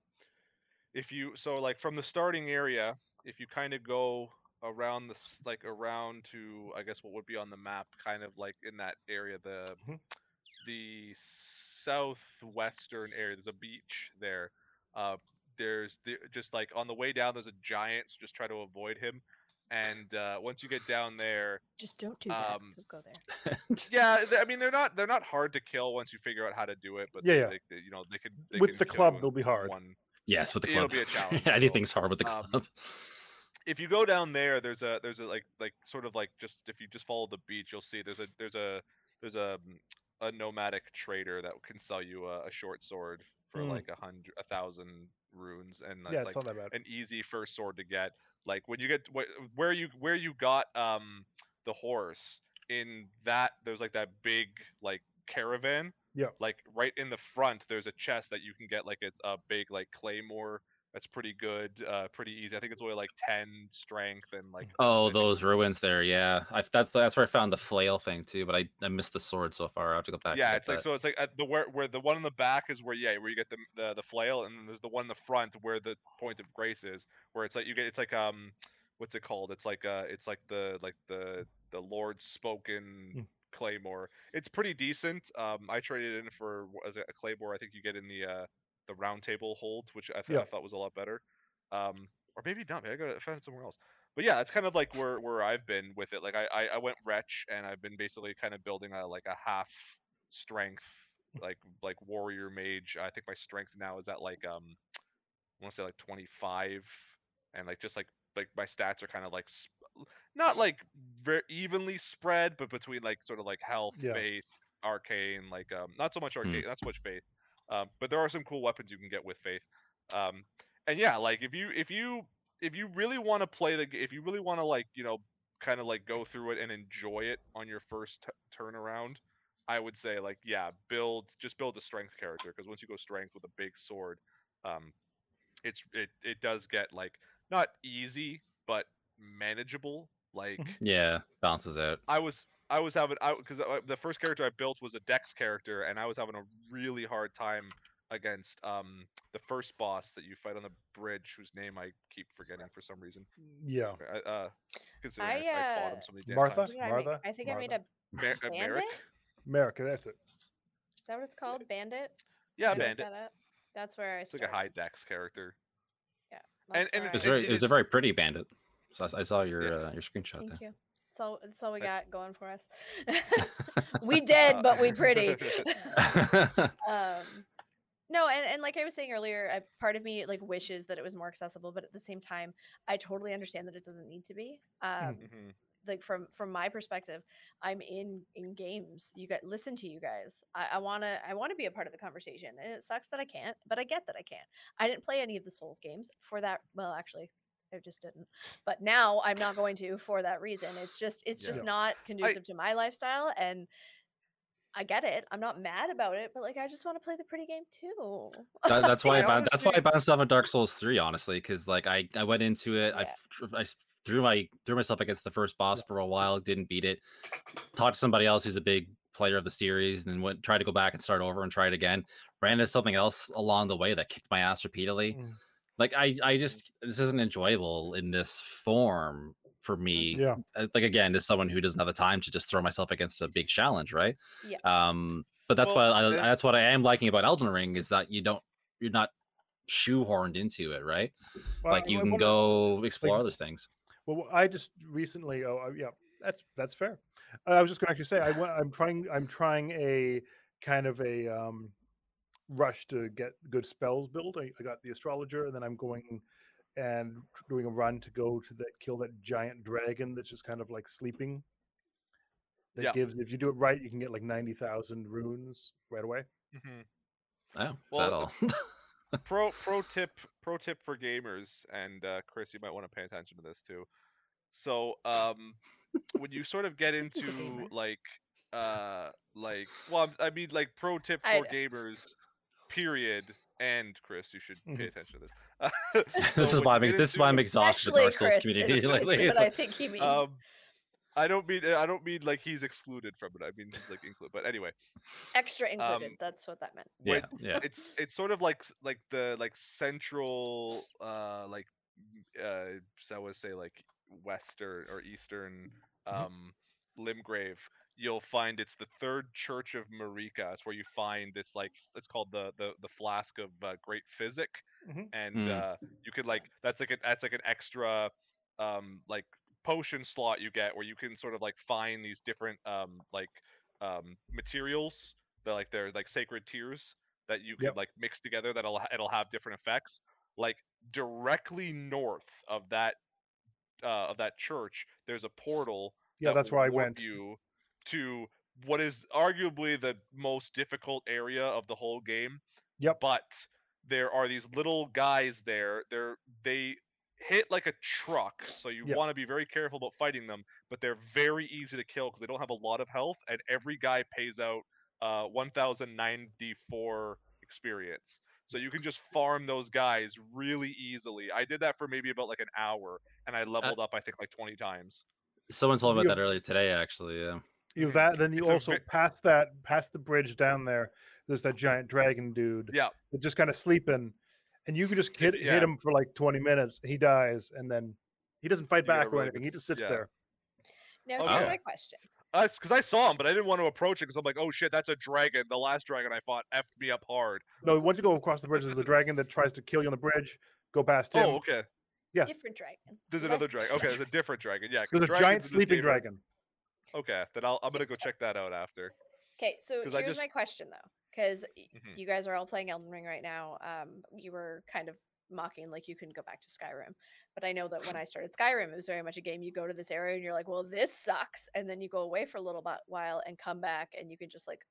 if you so like from the starting area, if you kind of go around the s- like around to I guess what would be on the map, kind of like in that area, the Mhm. the southwestern area. There's a beach there. Uh, there's the, just like on the way down, there's a giant. So just try to avoid him. And uh, once you get down there, Just don't do that. Um, Don't go there. yeah, I mean they're not they're not hard to kill once you figure out how to do it. But Yeah, they, yeah. they- they- you know they could they With can the club, you they'll be hard. One. yes, with the club It'll be a challenge, anything's hard with the um, club. If you go down there, there's a there's a like like sort of like just if you just follow the beach, you'll see there's a there's a there's a mm, a nomadic trader that can sell you a, a short sword for Mm. like a hundred a thousand runes, and yeah, it's it's like not that bad. an easy first sword to get. Like when you get wh- where you where you got um the horse in that there's like that big like caravan. Yeah. Like right in the front, there's a chest that you can get like it's a big like claymore. That's pretty good, uh, pretty easy. I think it's only like ten strength and like. Oh, those ruins there. Yeah, I, that's that's where I found the flail thing too. But I, I missed the sword so far. I have to go back. Yeah, it's like that. so. It's like at the where where the one in the back is where yeah where you get the the, the flail, and then there's the one in the front where the point of grace is, where it's like you get it's like um what's it called? It's like uh it's like the like the the Lordsworn Mm. claymore. It's pretty decent. Um, I traded in for as a claymore. I think you get in the uh the round table hold, which I, th- Yeah. I thought was a lot better. Um, or maybe not. Maybe I got to find it somewhere else. But yeah, it's kind of like where where I've been with it. Like I I, I went wretch, and I've been basically kind of building a like a half strength like like warrior mage. I think my strength now is at like um I want to say like 25 and like just like like my stats are kind of like sp- not like very evenly spread but between like sort of like health, Yeah. faith, arcane, like um not so much Hmm. arcane, not so much faith. Um but there are some cool weapons you can get with faith. Um and yeah, like if you if you if you really want to play the if you really want to like, you know, kind of like go through it and enjoy it on your first t- turnaround, I would say like yeah, build just build a strength character because once you go strength with a big sword, um, it's it it does get like not easy but manageable. Like yeah, balances out. I was I was having I because the first character I built was a Dex character and I was having a really hard time against um the first boss that you fight on the bridge whose name I keep forgetting for some reason. Yeah. I, uh, considering I, I, I fought him uh, so many damn Martha? What times. did I, make? Martha? I think I made a. Mer- uh, Bandit? Merrick? America, that's it. Is that what it's called? Bandit. Yeah, I Bandit. that. That's where I It's like a high Dex character. Yeah. and where It was very, it it was a very pretty bandit. So I, I saw your Yeah. uh, your screenshot Thank there. you. That's all. That's all we got going for us. we dead, Uh, but we pretty. um, no, and, and like I was saying earlier, I, part of me like wishes that it was more accessible, but at the same time, I totally understand that it doesn't need to be. Um, Mhm. like from from my perspective i'm in in games you guys listen to you guys i, I want to i want to be a part of the conversation and it sucks that i can't but i get that i can't i didn't play any of the souls games for that well actually i just didn't but now i'm not going to for that reason it's just it's Yeah. just not conducive to my lifestyle and I get it. I'm not mad about it, but like I just want to play the pretty game too. That, that's why I, I ban- that's why I bounced off of Dark Souls three, honestly, because like I I went into it, I Yeah. f- I s- threw my threw myself against the first boss for a while, didn't beat it. Talked to somebody else who's a big player of the series, and then went tried to go back and start over and try it again. Ran into something else along the way that kicked my ass repeatedly. Mm. Like I I just this isn't enjoyable in this form for me. Yeah. Uh, Like again, as someone who doesn't have the time to just throw myself against a big challenge, right? Yeah. Um, but that's Well, what I, uh, that's what I am liking about Elden Ring is that you don't you're not shoehorned into it, right? Well, like you I can go explore like- other things. Well, I just recently. Oh, yeah, that's that's fair. I was just going to actually say I, I'm trying. I'm trying a kind of a um, rush to get good spells built. I, I got the astrologer, and then I'm going and doing a run to go to that kill that giant dragon that's just kind of like sleeping. That Yeah. gives if you do it right, you can get like ninety thousand runes right away. Mhm. Oh, Well, that all? pro pro tip pro tip for gamers and uh, Chris, you might want to pay attention to this too. So um, when you sort of get into like uh like well I'm- mean like pro tip I for know. gamers period and Chris you should pay Mhm. attention to this. this So is why I'm this is why I'm exhausted with the Especially Dark Souls community lately. is what I think he means. um I don't mean I don't mean like he's excluded from it. I mean he's like included. But anyway, Extra included. um, that's what that meant. yeah, yeah. it's it's sort of like like the like central uh like uh so I would say like western or eastern Mhm. um Limgrave you'll find it's the third church of Marika it's where you find this like it's called the the, the flask of uh, great physic Mhm. and Mm. uh you could like that's like a, that's like an extra um like potion slot you get where you can sort of like find these different um like um materials that like they're like sacred tears that you can Yep. like mix together that'll it'll have different effects like directly north of that uh of that church there's a portal Yeah, that that's where I went. you to what is arguably the most difficult area of the whole game Yep. but there are these little guys there they're they hit like a truck so you Yep. want to be very careful about fighting them but they're very easy to kill because they don't have a lot of health and every guy pays out uh 1094 experience so you can just farm those guys really easily i did that for maybe about like an hour and i leveled up i think like 20 times Someone told me about that earlier today, actually. Yeah. You have that, then you It's also ve- past that, past the bridge down there. There's that giant dragon dude. yeah that just kind of sleeping, and you can just hit yeah. hit him for like 20 minutes. He dies, and then he doesn't fight You got back or really anything. good- He just sits yeah. there. Now Oh, here's yeah. my question. us because I saw him, but I didn't want to approach it because I'm like, oh shit, that's a dragon. The last dragon I fought effed me up hard. No, once you go across the bridge, there's the dragon that tries to kill you on the bridge. Go past oh, him. Oh, okay. Yeah. Different dragon. There's another dragon. Okay, there's a different dragon. Yeah. there's a giant sleeping dragon. Okay, then I'll I'm gonna go check that out after. Okay, so here's just- my question though, because Mhm. you guys are all playing Elden Ring right now. Um, you were kind of mocking like you couldn't go back to Skyrim, but I know that when I started Skyrim, it was very much a game. You go to this area and you're like, well, this sucks, and then you go away for a little bit while and come back, and you can just like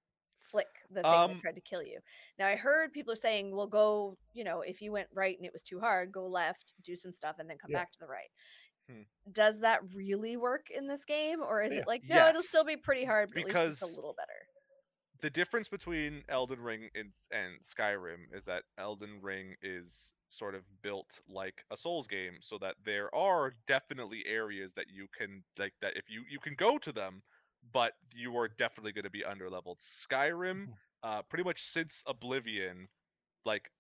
flick the thing Um, that tried to kill you. Now I heard people are saying, well, go, you know, if you went right and it was too hard, go left, do some stuff, and then come Yeah. back to the right. Hmm. Does that really work in this game, or is Yeah. it like no, it'll still be pretty hard, but at least it's because a little better? The difference between Elden Ring and, and Skyrim is that Elden Ring is sort of built like a Souls game, so that there are definitely areas that you can like that if you you can go to them, but you are definitely going to be underleveled. Skyrim, Mhm. uh, pretty much since Oblivion, like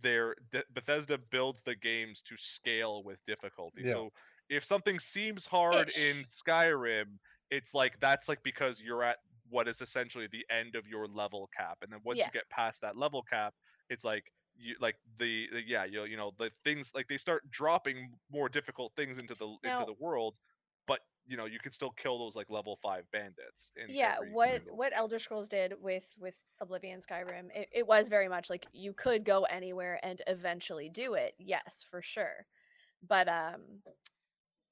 their Bethesda builds the games to scale with difficulty. Yeah. So if something seems hard in Skyrim, it's like that's like because you're at what is essentially the end of your level cap, and then once Yeah. you get past that level cap, it's like you like the, the yeah you you know the things like they start dropping more difficult things into the Now- into the world, but you know you can still kill those like level five bandits. In yeah what what elder scrolls did with with oblivion skyrim it, it was very much like you could go anywhere and eventually do it yes for sure but um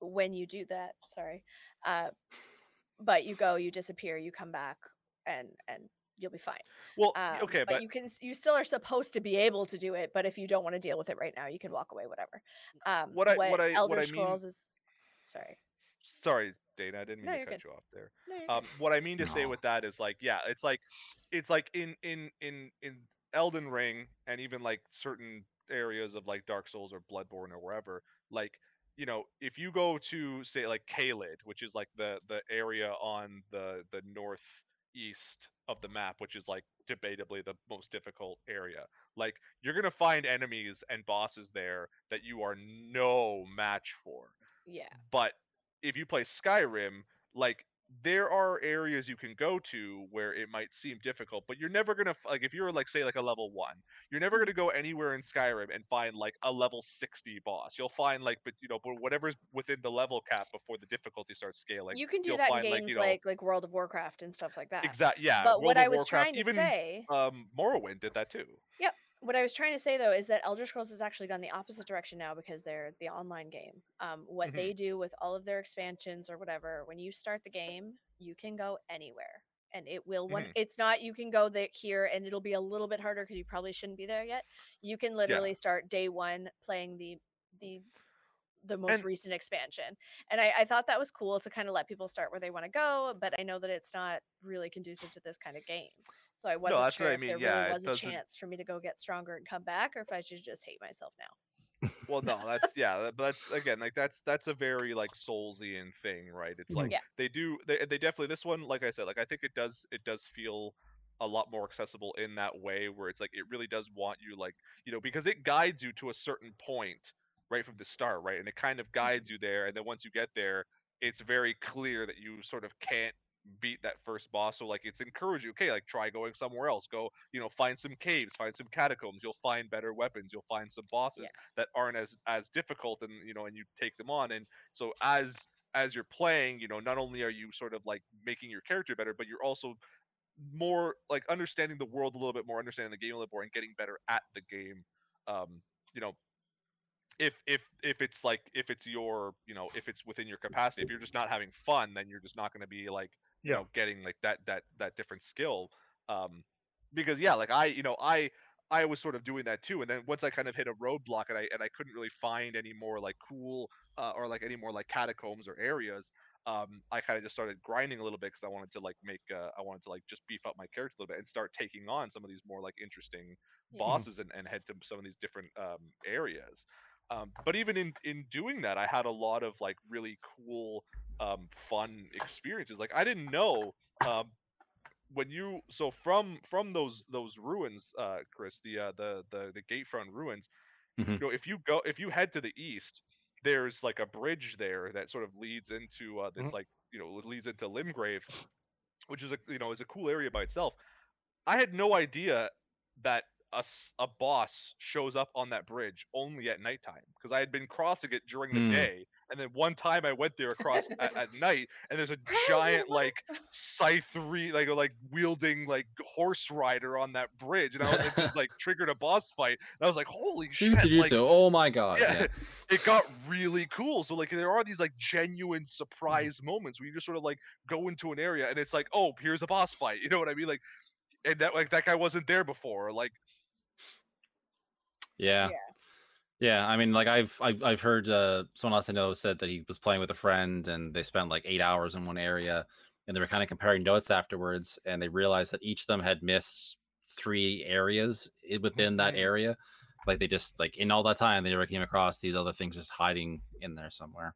when you do that sorry uh but you go you disappear you come back and and you'll be fine. Well um, okay, but, but you can you still are supposed to be able to do it but if you don't want to deal with it right now you can walk away whatever. Um What I- what I- elder what I mean- scrolls is sorry. Sorry Dana, I didn't mean No, to cut good. you off there. no, you're um what i mean to say with that is like yeah it's like it's like in in in in elden ring and even like certain areas of like dark souls or bloodborne or wherever like you know if you go to say like Caelid, which is like the the area on the the northeast of the map which is like debatably the most difficult area like you're going to find enemies and bosses there that you are no match for. Yeah. But if you play Skyrim, like there are areas you can go to where it might seem difficult, but you're never gonna like if you're like say like a level one, you're never gonna go anywhere in Skyrim and find like a level 60 boss. You'll find like but you know but whatever's within the level cap before the difficulty starts scaling. you can do that in games like, like, you know- like World of Warcraft and stuff like that. Exactly. Yeah. But World what I was Warcraft, trying to even say, um Morrowind did that too. What I was trying to say though is that Elder Scrolls has actually gone the opposite direction now because they're the online game. Um, what Mhm. they do with all of their expansions or whatever, when you start the game, you can go anywhere, and it will. One, Mhm. it's not you can go there here, and it'll be a little bit harder because you probably shouldn't be there yet. You can literally start day one playing the the the most And- recent expansion and I, I thought that was cool to kind of let people start where they want to go but i know that it's not really conducive to this kind of game so i wasn't that's sure I if there yeah, really was a chance for me to go get stronger and come back or if i should just hate myself now Well, no, that's yeah, but that's again like that's that's a very like Soulsian thing, right? It's Mhm. like Yeah. they do they they definitely this one, like I said, like I think it does it does feel a lot more accessible in that way where it's like it really does want you like you know because it guides you to a certain point right from the start, right? And it kind of guides you there, and then once you get there, it's very clear that you sort of can't beat that first boss. So like it's encourage you, okay, like try going somewhere else. Go, you know, find some caves, find some catacombs. You'll find better weapons. You'll find some bosses that aren't as as difficult, and you know, and you take them on. And so as as you're playing, you know, not only are you sort of like making your character better, but you're also more like understanding the world a little bit more, understanding the game a little more, and getting better at the game. Um, you know, if if if it's like if it's your you know if it's within your capacity, if you're just not having fun, then you're just not going to be like you Yeah. know getting like that that that different skill. Um, because yeah, like I you know I I was sort of doing that too, and then once I kind of hit a roadblock and I and I couldn't really find any more like cool uh, or like any more like catacombs or areas, um, I kind of just started grinding a little bit because I wanted to like make uh, I wanted to like just beef up my character a little bit and start taking on some of these more like interesting Yeah. bosses and, and head to some of these different um, areas. Um, but even in in doing that, I had a lot of like really cool, um, fun experiences. Like I didn't know um, when you so from from those those ruins, uh, Chris, the uh, the the the gatefront ruins. Mhm. You know, if you go if you head to the east, there's like a bridge there that sort of leads into uh, this Mhm. like you know leads into Limgrave, which is a you know is a cool area by itself. I had no idea that a, a boss shows up on that bridge only at nighttime because I had been crossing it during the Hmm. day, and then one time I went there across at, at night, and there's a giant like scythe re- like like wielding like horse rider on that bridge, and I was, it just like triggered a boss fight. And I was like, holy shit! Like, oh my god. yeah, Yeah. it got really cool. So like there are these like genuine surprise moments where you just sort of like go into an area and it's like, oh, here's a boss fight. You know what I mean? Like, and that like that guy wasn't there before. Like, Yeah. Yeah. Yeah, I mean, like I've I've I've heard uh, someone else I know said that he was playing with a friend and they spent like eight hours in one area, and they were kind of comparing notes afterwards, and they realized that each of them had missed three areas within that Mhm. area. Like they just like in all that time they never came across these other things just hiding in there somewhere.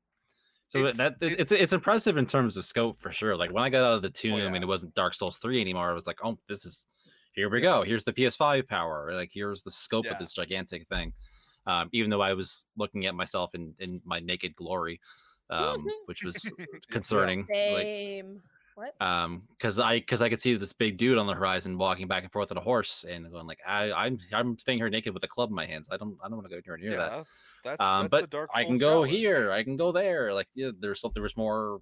So It's- that it's, it's- it's impressive in terms of scope for sure. Like when I got out of the tomb yeah. and it wasn't Dark Souls three anymore, I was like, oh, this is here we go. Here's the PS5 power. Like here's the scope Yeah. of this gigantic thing. Um, even though I was looking at myself in in my naked glory, um, which was concerning. Like, Same. what? um, because I because I could see this big dude on the horizon walking back and forth on a horse and going like, I I'm I'm staying here naked with a club in my hands. I don't I don't want to go anywhere near that. that's, Um, that's but I can go challenge. here. I can go there. Like yeah, there's some, there was more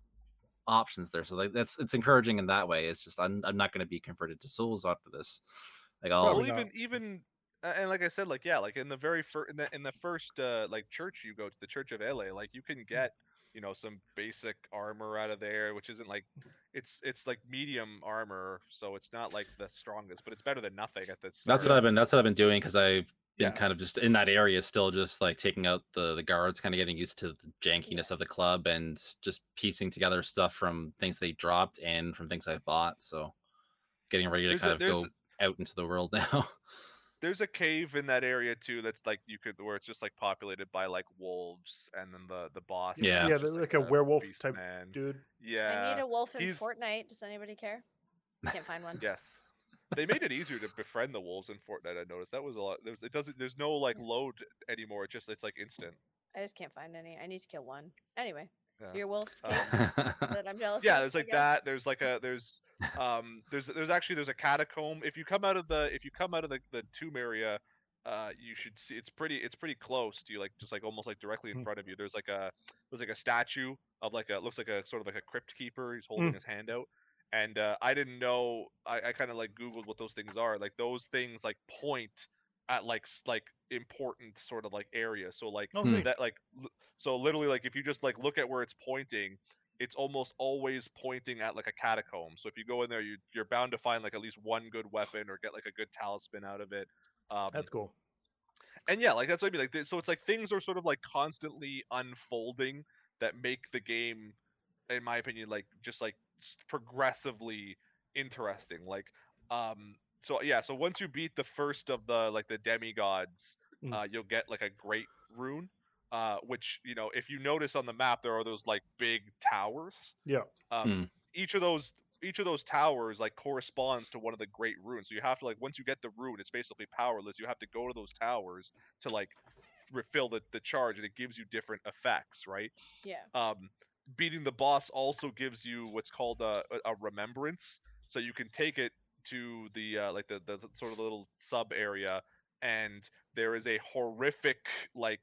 options there. So like that's it's encouraging in that way. It's just I'm I'm not going to be converted to Souls after this. Like I'll well, even even and like I said, like yeah, like in the very first in the in the first uh, like church you go to, the Church of Elleh, like you Mm. can get you know some basic armor out of there, which isn't like it's it's like medium armor, so it's not like the strongest, but it's better than nothing at this. that's what I've been that's what I've been doing because I've Yeah. kind of just in that area still just like taking out the the guards kind of getting used to the jankiness of the club and just piecing together stuff from things they dropped and from things I've bought so getting ready to There's a- kind of there's go out into the world now There's a cave in that area too that's like you could where it's just like populated by like wolves, and then the the boss. Yeah. Yeah, just, they're like a werewolf type man. dude. Yeah. I need a wolf in he's- Fortnite. Does anybody care? Can't find one. Yes. They made it easier to befriend the wolves in Fortnite. I noticed that was a lot. There's, it doesn't. There's no like load anymore. It just it's like instant. I just can't find any. I need to kill one. Anyway, Yeah. Your wolf Um, that I'm jealous yeah of, there's like that there's like a there's um there's there's actually there's a catacomb if you come out of the if you come out of the, the tomb area uh you should see it's pretty it's pretty close to you like just like almost like directly in Hmm. front of you there's like a there's like a statue of like a looks like a sort of like a crypt keeper he's holding Mm. his hand out and uh, i didn't know i, I kind of like googled what those things are like those things like point at like like important sort of like area. so like Oh, Hmm. that like l- so literally like if you just like look at where it's pointing it's almost always pointing at like a catacomb so if you go in there you you're bound to find like at least one good weapon or get like a good talisman out of it um That's cool. and yeah like that's what i mean like th- so it's like things are sort of like constantly unfolding that make the game in my opinion like just like s- progressively interesting like um so yeah so once you beat the first of the like the demigods Mm. uh you'll get like a great rune uh which you know if you notice on the map there are those like big towers Yeah. um Mm. each of those each of those towers like corresponds to one of the great runes so you have to like once you get the rune it's basically powerless you have to go to those towers to like refill the, the charge and it gives you different effects right Yeah. um, beating the boss also gives you what's called a, a remembrance so you can take it to the uh, like the, the the sort of little sub area and there is a horrific like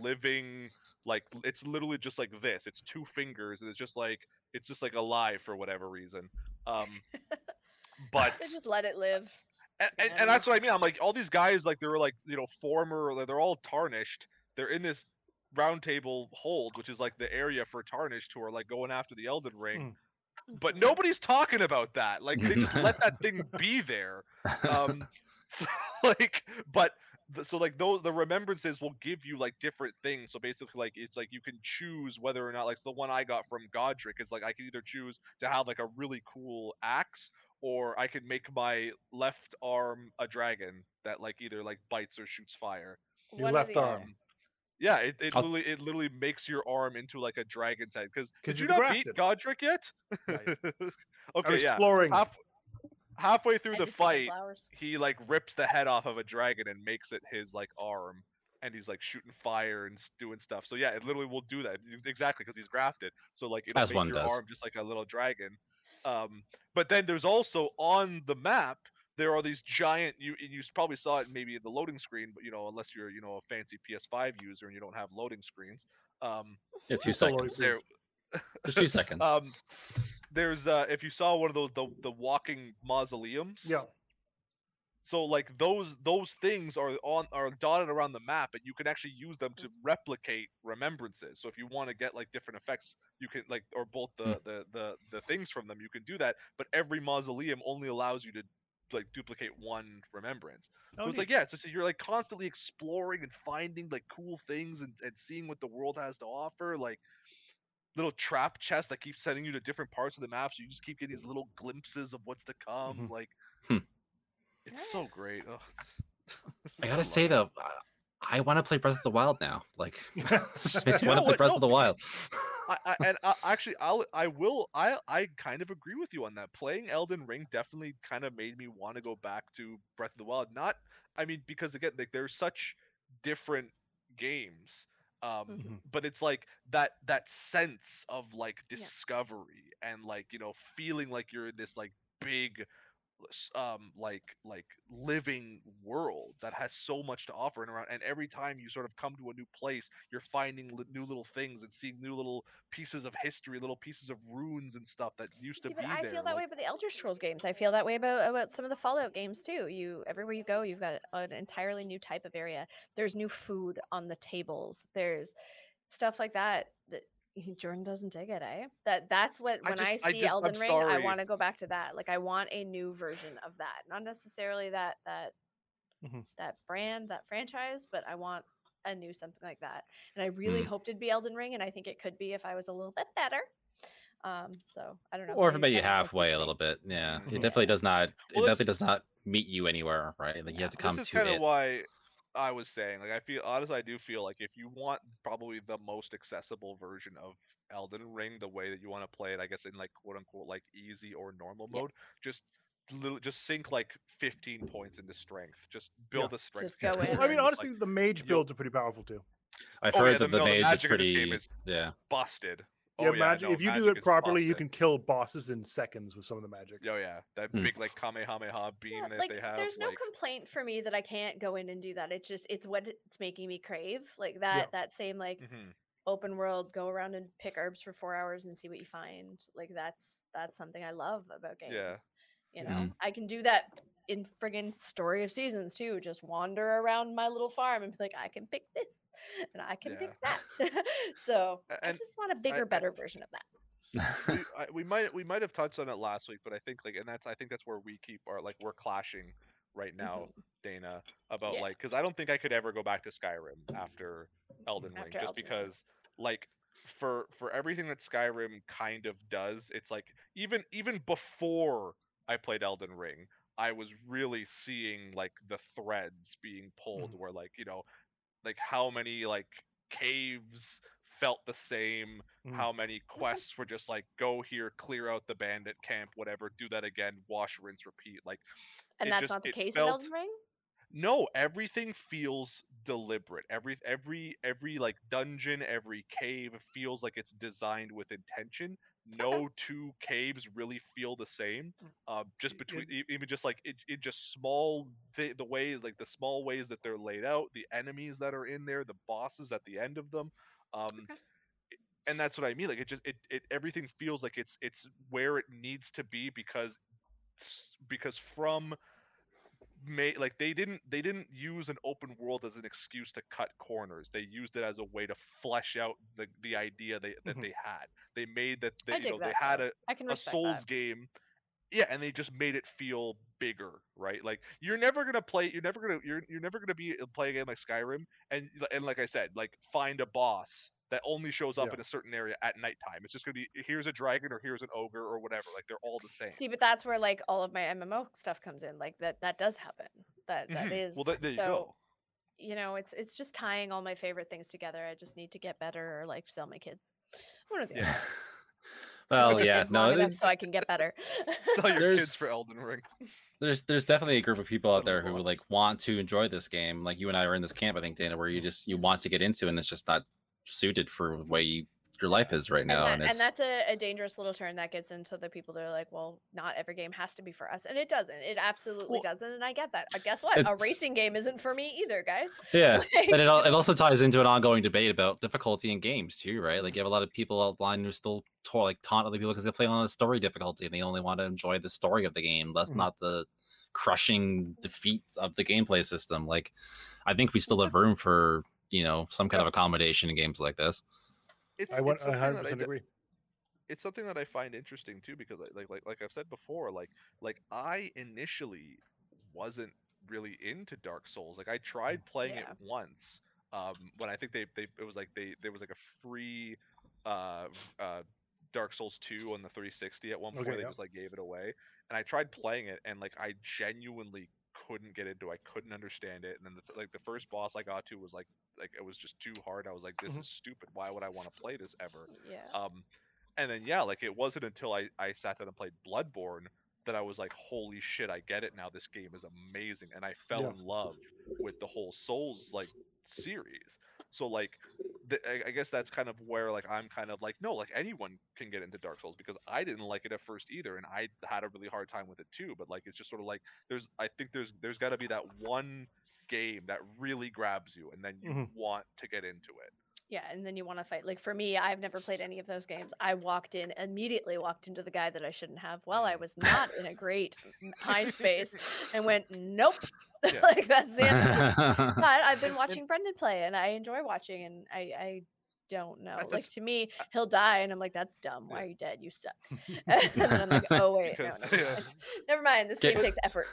living like it's literally just like this it's two fingers and it's just like it's just like alive for whatever reason um but They just let it live. and, and, Yeah. and that's what I mean. I'm like, all these guys, like, they were like, you know, former, they're all tarnished. They're in this round table hold, which is like the area for tarnished who are like going after the Elden Ring. But nobody's talking about that. Like, they just let that thing be there. Um, so, like, but the, so like those the remembrances will give you like different things. So basically, like it's like you can choose whether or not like the one I got from Godrick is like I can either choose to have like a really cool axe or I can make my left arm a dragon that like either like bites or shoots fire. Your left the other. arm. Yeah, it, it I'll- literally it literally makes your arm into like a dragon's head. Because did you he's not beat grafted. Godrick yet? Right. I'm okay, yeah. exploring. Half, halfway through I the just pick up fight, he like rips the head off of a dragon and makes it his like arm and he's like shooting fire and doing stuff so yeah it literally will do that exactly because he's grafted so like it'll As make one your does. arm just like a little dragon um but then there's also on the map there are these giant you you probably saw it maybe the loading screen but you know unless you're you know a fancy ps5 user and you don't have loading screens um Yeah, two seconds. loading. there Just two seconds. um there's uh if you saw one of those the, the walking mausoleums Yeah. so like those those things are on are dotted around the map, and you can actually use them to replicate remembrances. So if you want to get like different effects, you can like or both the, Hmm. the the the things from them, you can do that. But every mausoleum only allows you to like duplicate one remembrance. So Oh, it's neat. like yeah, so, just you're like constantly exploring and finding like cool things and, and seeing what the world has to offer. Like little trap chests that keep sending you to different parts of the map, so you just keep getting these little glimpses of what's to come. Mhm. Like Hmm. it's so great. Ugh, I gotta love say it. though, I, I want to play Breath of the Wild now. Like, this makes me want to play? Breath No, of the Wild. I, I, and I, actually, I'll, I will, I, I kind of agree with you on that. Playing Elden Ring definitely kind of made me want to go back to Breath of the Wild. Not, I mean, because again, like they're such different games. Um, Mhm. but it's like that that sense of like Yeah. discovery and like you know feeling like you're in this like big um like like living world that has so much to offer and around and every time you sort of come to a new place you're finding li- new little things and seeing new little pieces of history little pieces of runes and stuff that used to See, be but I there feel that like- way about the Elder Scrolls games. I feel that way about about some of the Fallout games too. You everywhere you go, you've got an entirely new type of area. There's new food on the tables. There's stuff like that that Jordan doesn't dig it, eh? That that's what I when I, just- I see just- I'm Elden Ring, I want to go back to that. Like I want a new version of that. Not necessarily that that Mhm. that brand, that franchise, but I want a new something like that. And I really Mm. hoped it'd be Elden Ring, and I think it could be if I was a little bit better. Um, so I don't know. or if it maybe you halfway a little bit. Yeah, it Mhm. definitely does not. It Well, this- definitely does not meet you anywhere, right? Like you have to come this is to kind of it. why I was saying, like, I feel honestly, I do feel like if you want probably the most accessible version of Elden Ring, the way that you want to play it, I guess in like quote unquote like easy or normal Yeah. mode, just just sink like 15 points into strength. Just build a strength. Just go in I mean, honestly, like, the mage builds are pretty powerful too. I've Oh, heard yeah, that the no, the mage is magic in this pretty. game is- yeah, busted. Yeah, oh yeah, magic. no, if you do it properly, you can kill bosses in seconds with some of the magic. Oh yeah, that Hmm. big like Kamehameha beam Yeah, that like they have. there's no like, complaint for me that I can't go in and do that. It's just it's what it's making me crave. Like that that same like mhm. open world, go around and pick herbs for four hours and see what you find. Like that's that's something I love about games. Yeah. You know, Mhm. I can do that in friggin' Story of Seasons too. Just wander around my little farm and be like, I can pick this and I can pick that. so A- I and just want a bigger, I- better version of that. we, I, we might we might have touched on it last week, but I think like, and that's I think that's where we keep our like we're clashing right mm-hmm. now, Dana, about Yeah. like because I don't think I could ever go back to Skyrim after Elden Ring, After just Elden Ring. because like for for everything that Skyrim kind of does, it's like even even before I played Elden Ring, I was really seeing like the threads being pulled, where like you know, like how many like caves felt the same Mhm. how many quests were just like go here clear out the bandit camp whatever do that again wash rinse repeat like And that's just- not the case felt- in Elden Ring? no everything feels deliberate every every every like dungeon every cave feels like it's designed with intention no two caves really feel the same uh, just between even just like it, it just small the, the way like the small ways that they're laid out the enemies that are in there the bosses at the end of them um Okay. and that's what i mean like it just it, it everything feels like it's it's where it needs to be because because from may like they didn't they didn't use an open world as an excuse to cut corners they used it as a way to flesh out the the idea they, that Mhm. they had they made that they, you dig know they had though. a, I can a souls that. game yeah and they just made it feel bigger right like you're never gonna play you're never gonna you're, you're never gonna be uh, play a game like skyrim and and like i said like find a boss that only shows up Yeah. in a certain area at nighttime it's just gonna be here's a dragon or here's an ogre or whatever like they're all the same See, but that's where like all of my MMO stuff comes in. Like that that does happen. That that Mhm. is well th- there you so go you know, it's it's just tying all my favorite things together. I just need to get better or like sell my kids. One of the Yeah. other. well, yeah, no, long enough there's, so I can get better. sell your kids There's- for elden ring there's there's definitely a group of people out there who like want to enjoy this game. Like you and I are in this camp, I think, Dana, where you just you want to get into, and it's just not suited for the way you, your life is right and, now. that, And, and that's a, a dangerous little turn that gets into the people that are like, well, not every game has to be for us, and it doesn't. It absolutely Well, doesn't, and I get that. Uh, guess what? A racing game isn't for me either, guys. yeah. Like- and it, it also ties into an ongoing debate about difficulty in games too, right? Like you have a lot of people online who still ta- like taunt other people because they play on a story difficulty and they only want to enjoy the story of the game. That's Mhm. not the crushing defeats of the gameplay system. Like I think we still have room for you know some kind of accommodation in games like this. it's, I want it's something 100 that I percent agree. it's something that I find interesting too because like like like, like I've said before like like I initially wasn't really into Dark Souls like I tried playing Yeah. it once um when I think they they it was like they there was like a free uh uh Dark Souls 2 on the 360 at one point Okay, they yeah. just like gave it away and I tried playing it and like I genuinely couldn't get into. I couldn't understand it and then the, like the first boss I got to was like like it was just too hard I was like this Mhm. is stupid why would I want to play this ever Yeah. um, and then yeah, like it wasn't until I I sat down and played Bloodborne that I was like, holy shit, I get it now. This game is amazing, and I fell Yeah. in love with the whole Souls like series. So like, the, I, I guess that's kind of where like I'm kind of like, no, like anyone can get into Dark Souls because I didn't like it at first either, and I had a really hard time with it too. But like, it's just sort of like there's I think there's there's got to be that one game that really grabs you, and then you Mhm. want to get into it. Yeah, and then you want to fight. Like for me, I've never played any of those games. I walked in immediately walked into the guy that I shouldn't have. Well, I was not in a great m- mind space and went, nope. Yeah. like that's the yeah, But I've been watching Brendan play, and I enjoy watching. And I, I don't know. At Like to me, he'll die, and I'm like, that's dumb. Why are you dead? You suck. and then I'm like, oh wait, Because- no, yeah. never mind. This Get- game takes effort.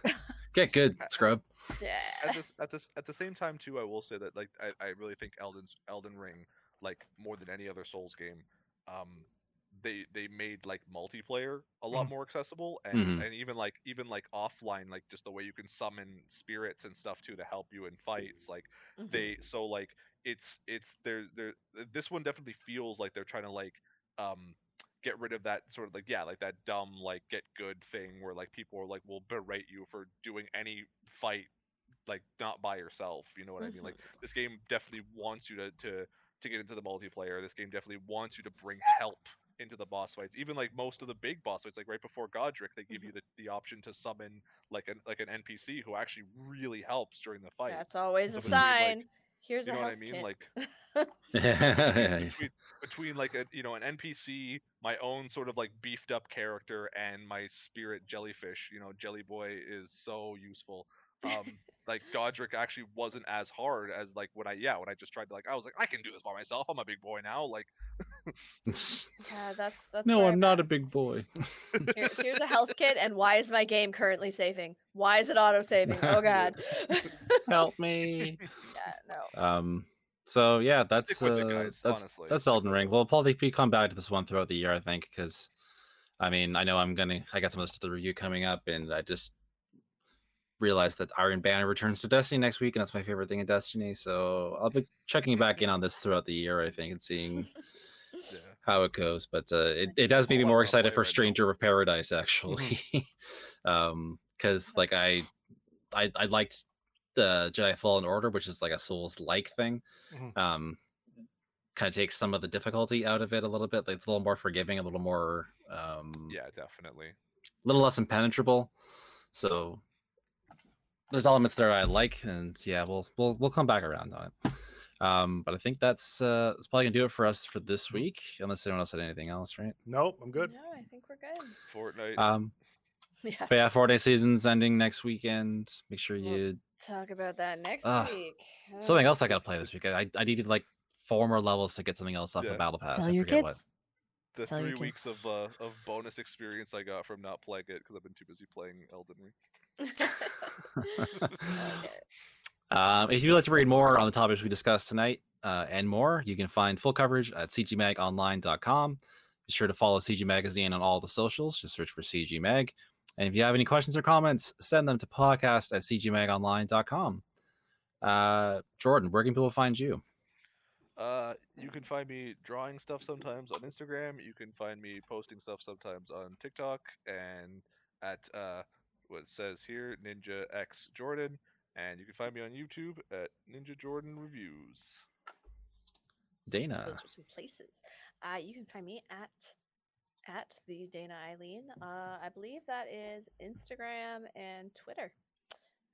Get good, scrub. yeah. at this at this at the same time too, I will say that like I, I really think Elden's Elden Ring, like more than any other Souls game, um, they they made like multiplayer a lot Mhm. more accessible and Mhm. and even like even like offline, like just the way you can summon spirits and stuff too to help you in fights, like Mhm. they so like it's it's there there this one definitely feels like they're trying to like um get rid of that sort of like yeah like that dumb like get good thing where like people are like will berate you for doing any fight like not by yourself you know what i mean like Mhm. this game definitely wants you to to to get into the multiplayer. This game definitely wants you to bring help into the boss fights. Even like most of the big boss fights, like right before Godrick, they give you mm-hmm. the, the option to summon like an like an NPC who actually really helps during the fight. That's always a So between, like, sign. Here's you a know what I mean? kit. Like between, between like a you know an NPC, my own sort of like beefed up character, and my spirit jellyfish. You know, Jelly Boy is so useful. Um, like Godrick actually wasn't as hard as like when I yeah when I just tried to like I was like I can do this by myself. I'm a big boy now. Like yeah, that's that's. no, where I'm not a big boy. Here, here's a health kit, and why is my game currently saving? Why is it auto saving? Oh god. Help me. yeah, no. Um. So yeah, that's Stick it, uh, guys, that's honestly. that's Elden Ring. We'll probably come back to this one throughout the year, I think, because I mean, I know I'm gonna I got some of this to review coming up, and I just realized that Iron Banner returns to Destiny next week, and that's my favorite thing in Destiny. So I'll be checking back in on this throughout the year, I think, and seeing yeah. how it goes. But uh, it, it does make me more excited for right. Stranger of Paradise, actually, um, because like I, I, I liked the Jedi Fallen Order, which is like a Souls like thing. Mhm. Um, kind of takes some of the difficulty out of it a little bit. Like, it's a little more forgiving, a little more, um, yeah, definitely. a little less impenetrable. So there's elements there I like, and yeah, we'll we'll we'll come back around on it. Um, but I think that's uh that's probably gonna do it for us for this week, unless anyone else had anything else, right? Nope, I'm good. No, I think we're good. Fortnite. Um, Yeah. but yeah, Fortnite season's ending next weekend. Make sure Well, you Talk about that next Ah, week. something Uh, else I gotta play this week. I I needed like four more levels to get something else off Yeah. the battle pass. Sell I your forget what. kids. the sell three weeks kids. of uh, of bonus experience I got from not playing it because I've been too busy playing Elden Ring. Okay. Um, if you'd like to read more on the topics we discussed tonight uh, and more, you can find full coverage at cgmagonline.com. Be sure to follow CG Magazine on all the socials. Just search for CG Mag. And if you have any questions or comments, send them to podcast at cgmagonline.com. Uh, Jordan, where can people find you? Uh, you can find me drawing stuff sometimes on Instagram. You can find me posting stuff sometimes on TikTok and at uh, what it says here, Ninja X Jordan. And you can find me on YouTube at Ninja Jordan Reviews. Dana. Those are some places. Uh, you can find me at at the Dana Eileen. Uh, I believe that is Instagram and Twitter.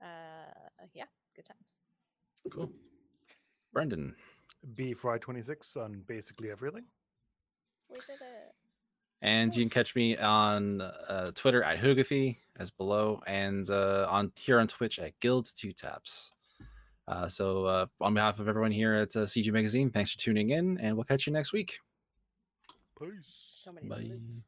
Uh, yeah, good times. Cool. Brendan. B Fry 26 on basically everything. We did it. And you can catch me on uh, Twitter at Hugathy, as below, and uh, on here on Twitch at Guild Two Taps. Uh, so, uh, on behalf of everyone here at uh, CG Magazine, thanks for tuning in, and we'll catch you next week. Peace. So many Bye. salutes.